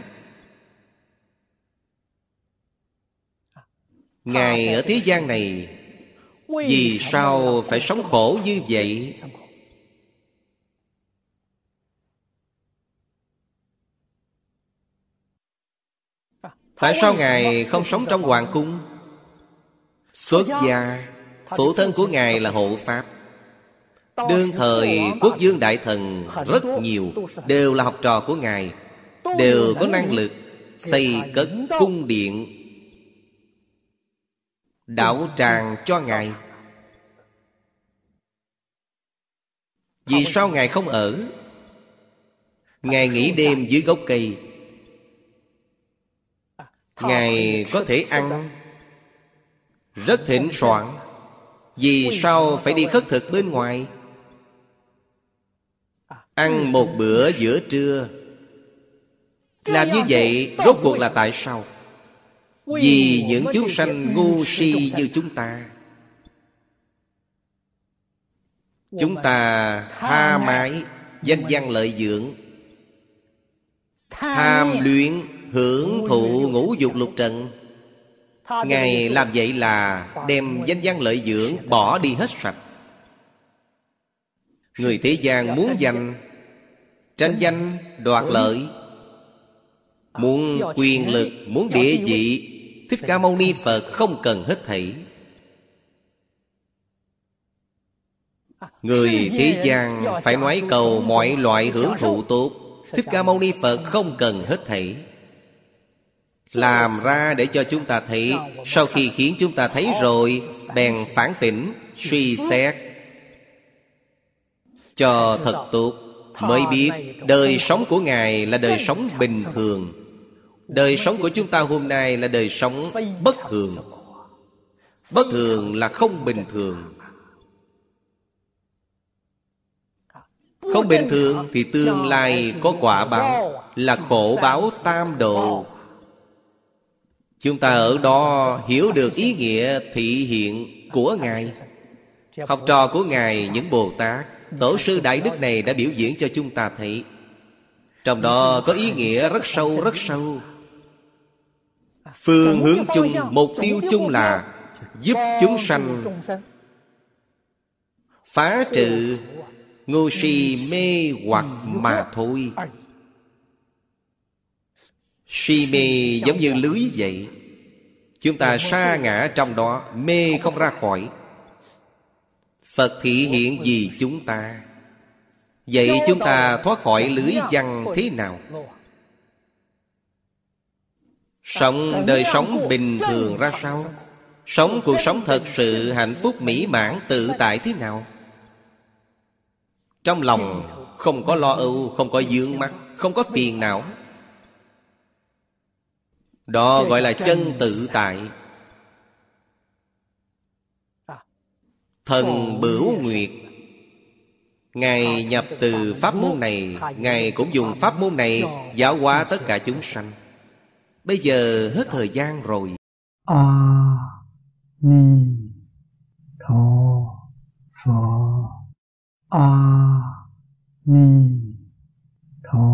Ngài ở thế gian này, Vì sao phải sống khổ như vậy? Tại sao Ngài không sống trong hoàng cung? Xuất gia Phụ thân của Ngài là hộ Pháp. Đương thời quốc dương đại thần, rất nhiều Đều là học trò của Ngài, Đều có năng lực Xây cất cung điện. Đảo tràng cho Ngài. Vì sao Ngài không ở? Ngài nghỉ đêm dưới gốc cây. Ngài có thể ăn. Rất thịnh soạn vì sao phải đi khất thực bên ngoài? Ăn một bữa giữa trưa. Làm như vậy rốt cuộc là tại sao? Vì những chúng sanh ngu si như chúng ta. Chúng ta tha mái Danh văn lợi dưỡng. Tham luyện hưởng thụ ngũ dục lục trần Ngài làm vậy là đem danh văn lợi dưỡng bỏ đi hết sạch. Người thế gian muốn danh, Tranh danh, đoạt lợi. Muốn quyền lực, Muốn địa vị, Thích Ca Mâu Ni Phật không cần hết thảy. Người thế gian phải nói cầu mọi loại hưởng thụ tốt, Thích Ca Mâu Ni Phật không cần hết thảy. Làm ra để cho chúng ta thấy. Sau khi khiến chúng ta thấy rồi, Bèn phản tỉnh Suy xét. Cho thật tốt, Mới biết đời sống của Ngài là đời sống bình thường. Đời sống của chúng ta hôm nay là đời sống bất thường. Bất thường là không bình thường. Không bình thường thì tương lai có quả báo, Là khổ báo tam độ. Chúng ta ở đó hiểu được ý nghĩa thị hiện của Ngài. Học trò của Ngài, những Bồ Tát, Tổ sư Đại Đức này đã biểu diễn cho chúng ta thấy. Trong đó có ý nghĩa rất sâu rất sâu. Phương hướng chung, Mục tiêu chung là Giúp chúng sanh Phá trừ Ngu si mê hoặc mà thôi. Si mê giống như lưới vậy. Chúng ta sa ngã trong đó Mê không ra khỏi. Phật thị hiện gì chúng ta. Vậy chúng ta thoát khỏi lưới văn thế nào? Sống đời sống bình thường ra sao? Sống cuộc sống thật sự hạnh phúc mỹ mãn tự tại thế nào? Trong lòng không có lo âu Không có dướng mắt Không có phiền não đó gọi là chân tự tại. Thần Bửu Nguyệt. Ngài nhập từ pháp môn này Ngài cũng dùng pháp môn này Giáo hóa tất cả chúng sanh. Bây giờ hết thời gian rồi. A Ni Tho pho, A Ni Tho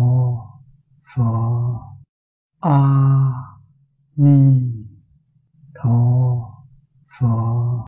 pho, A à, 弥陀佛。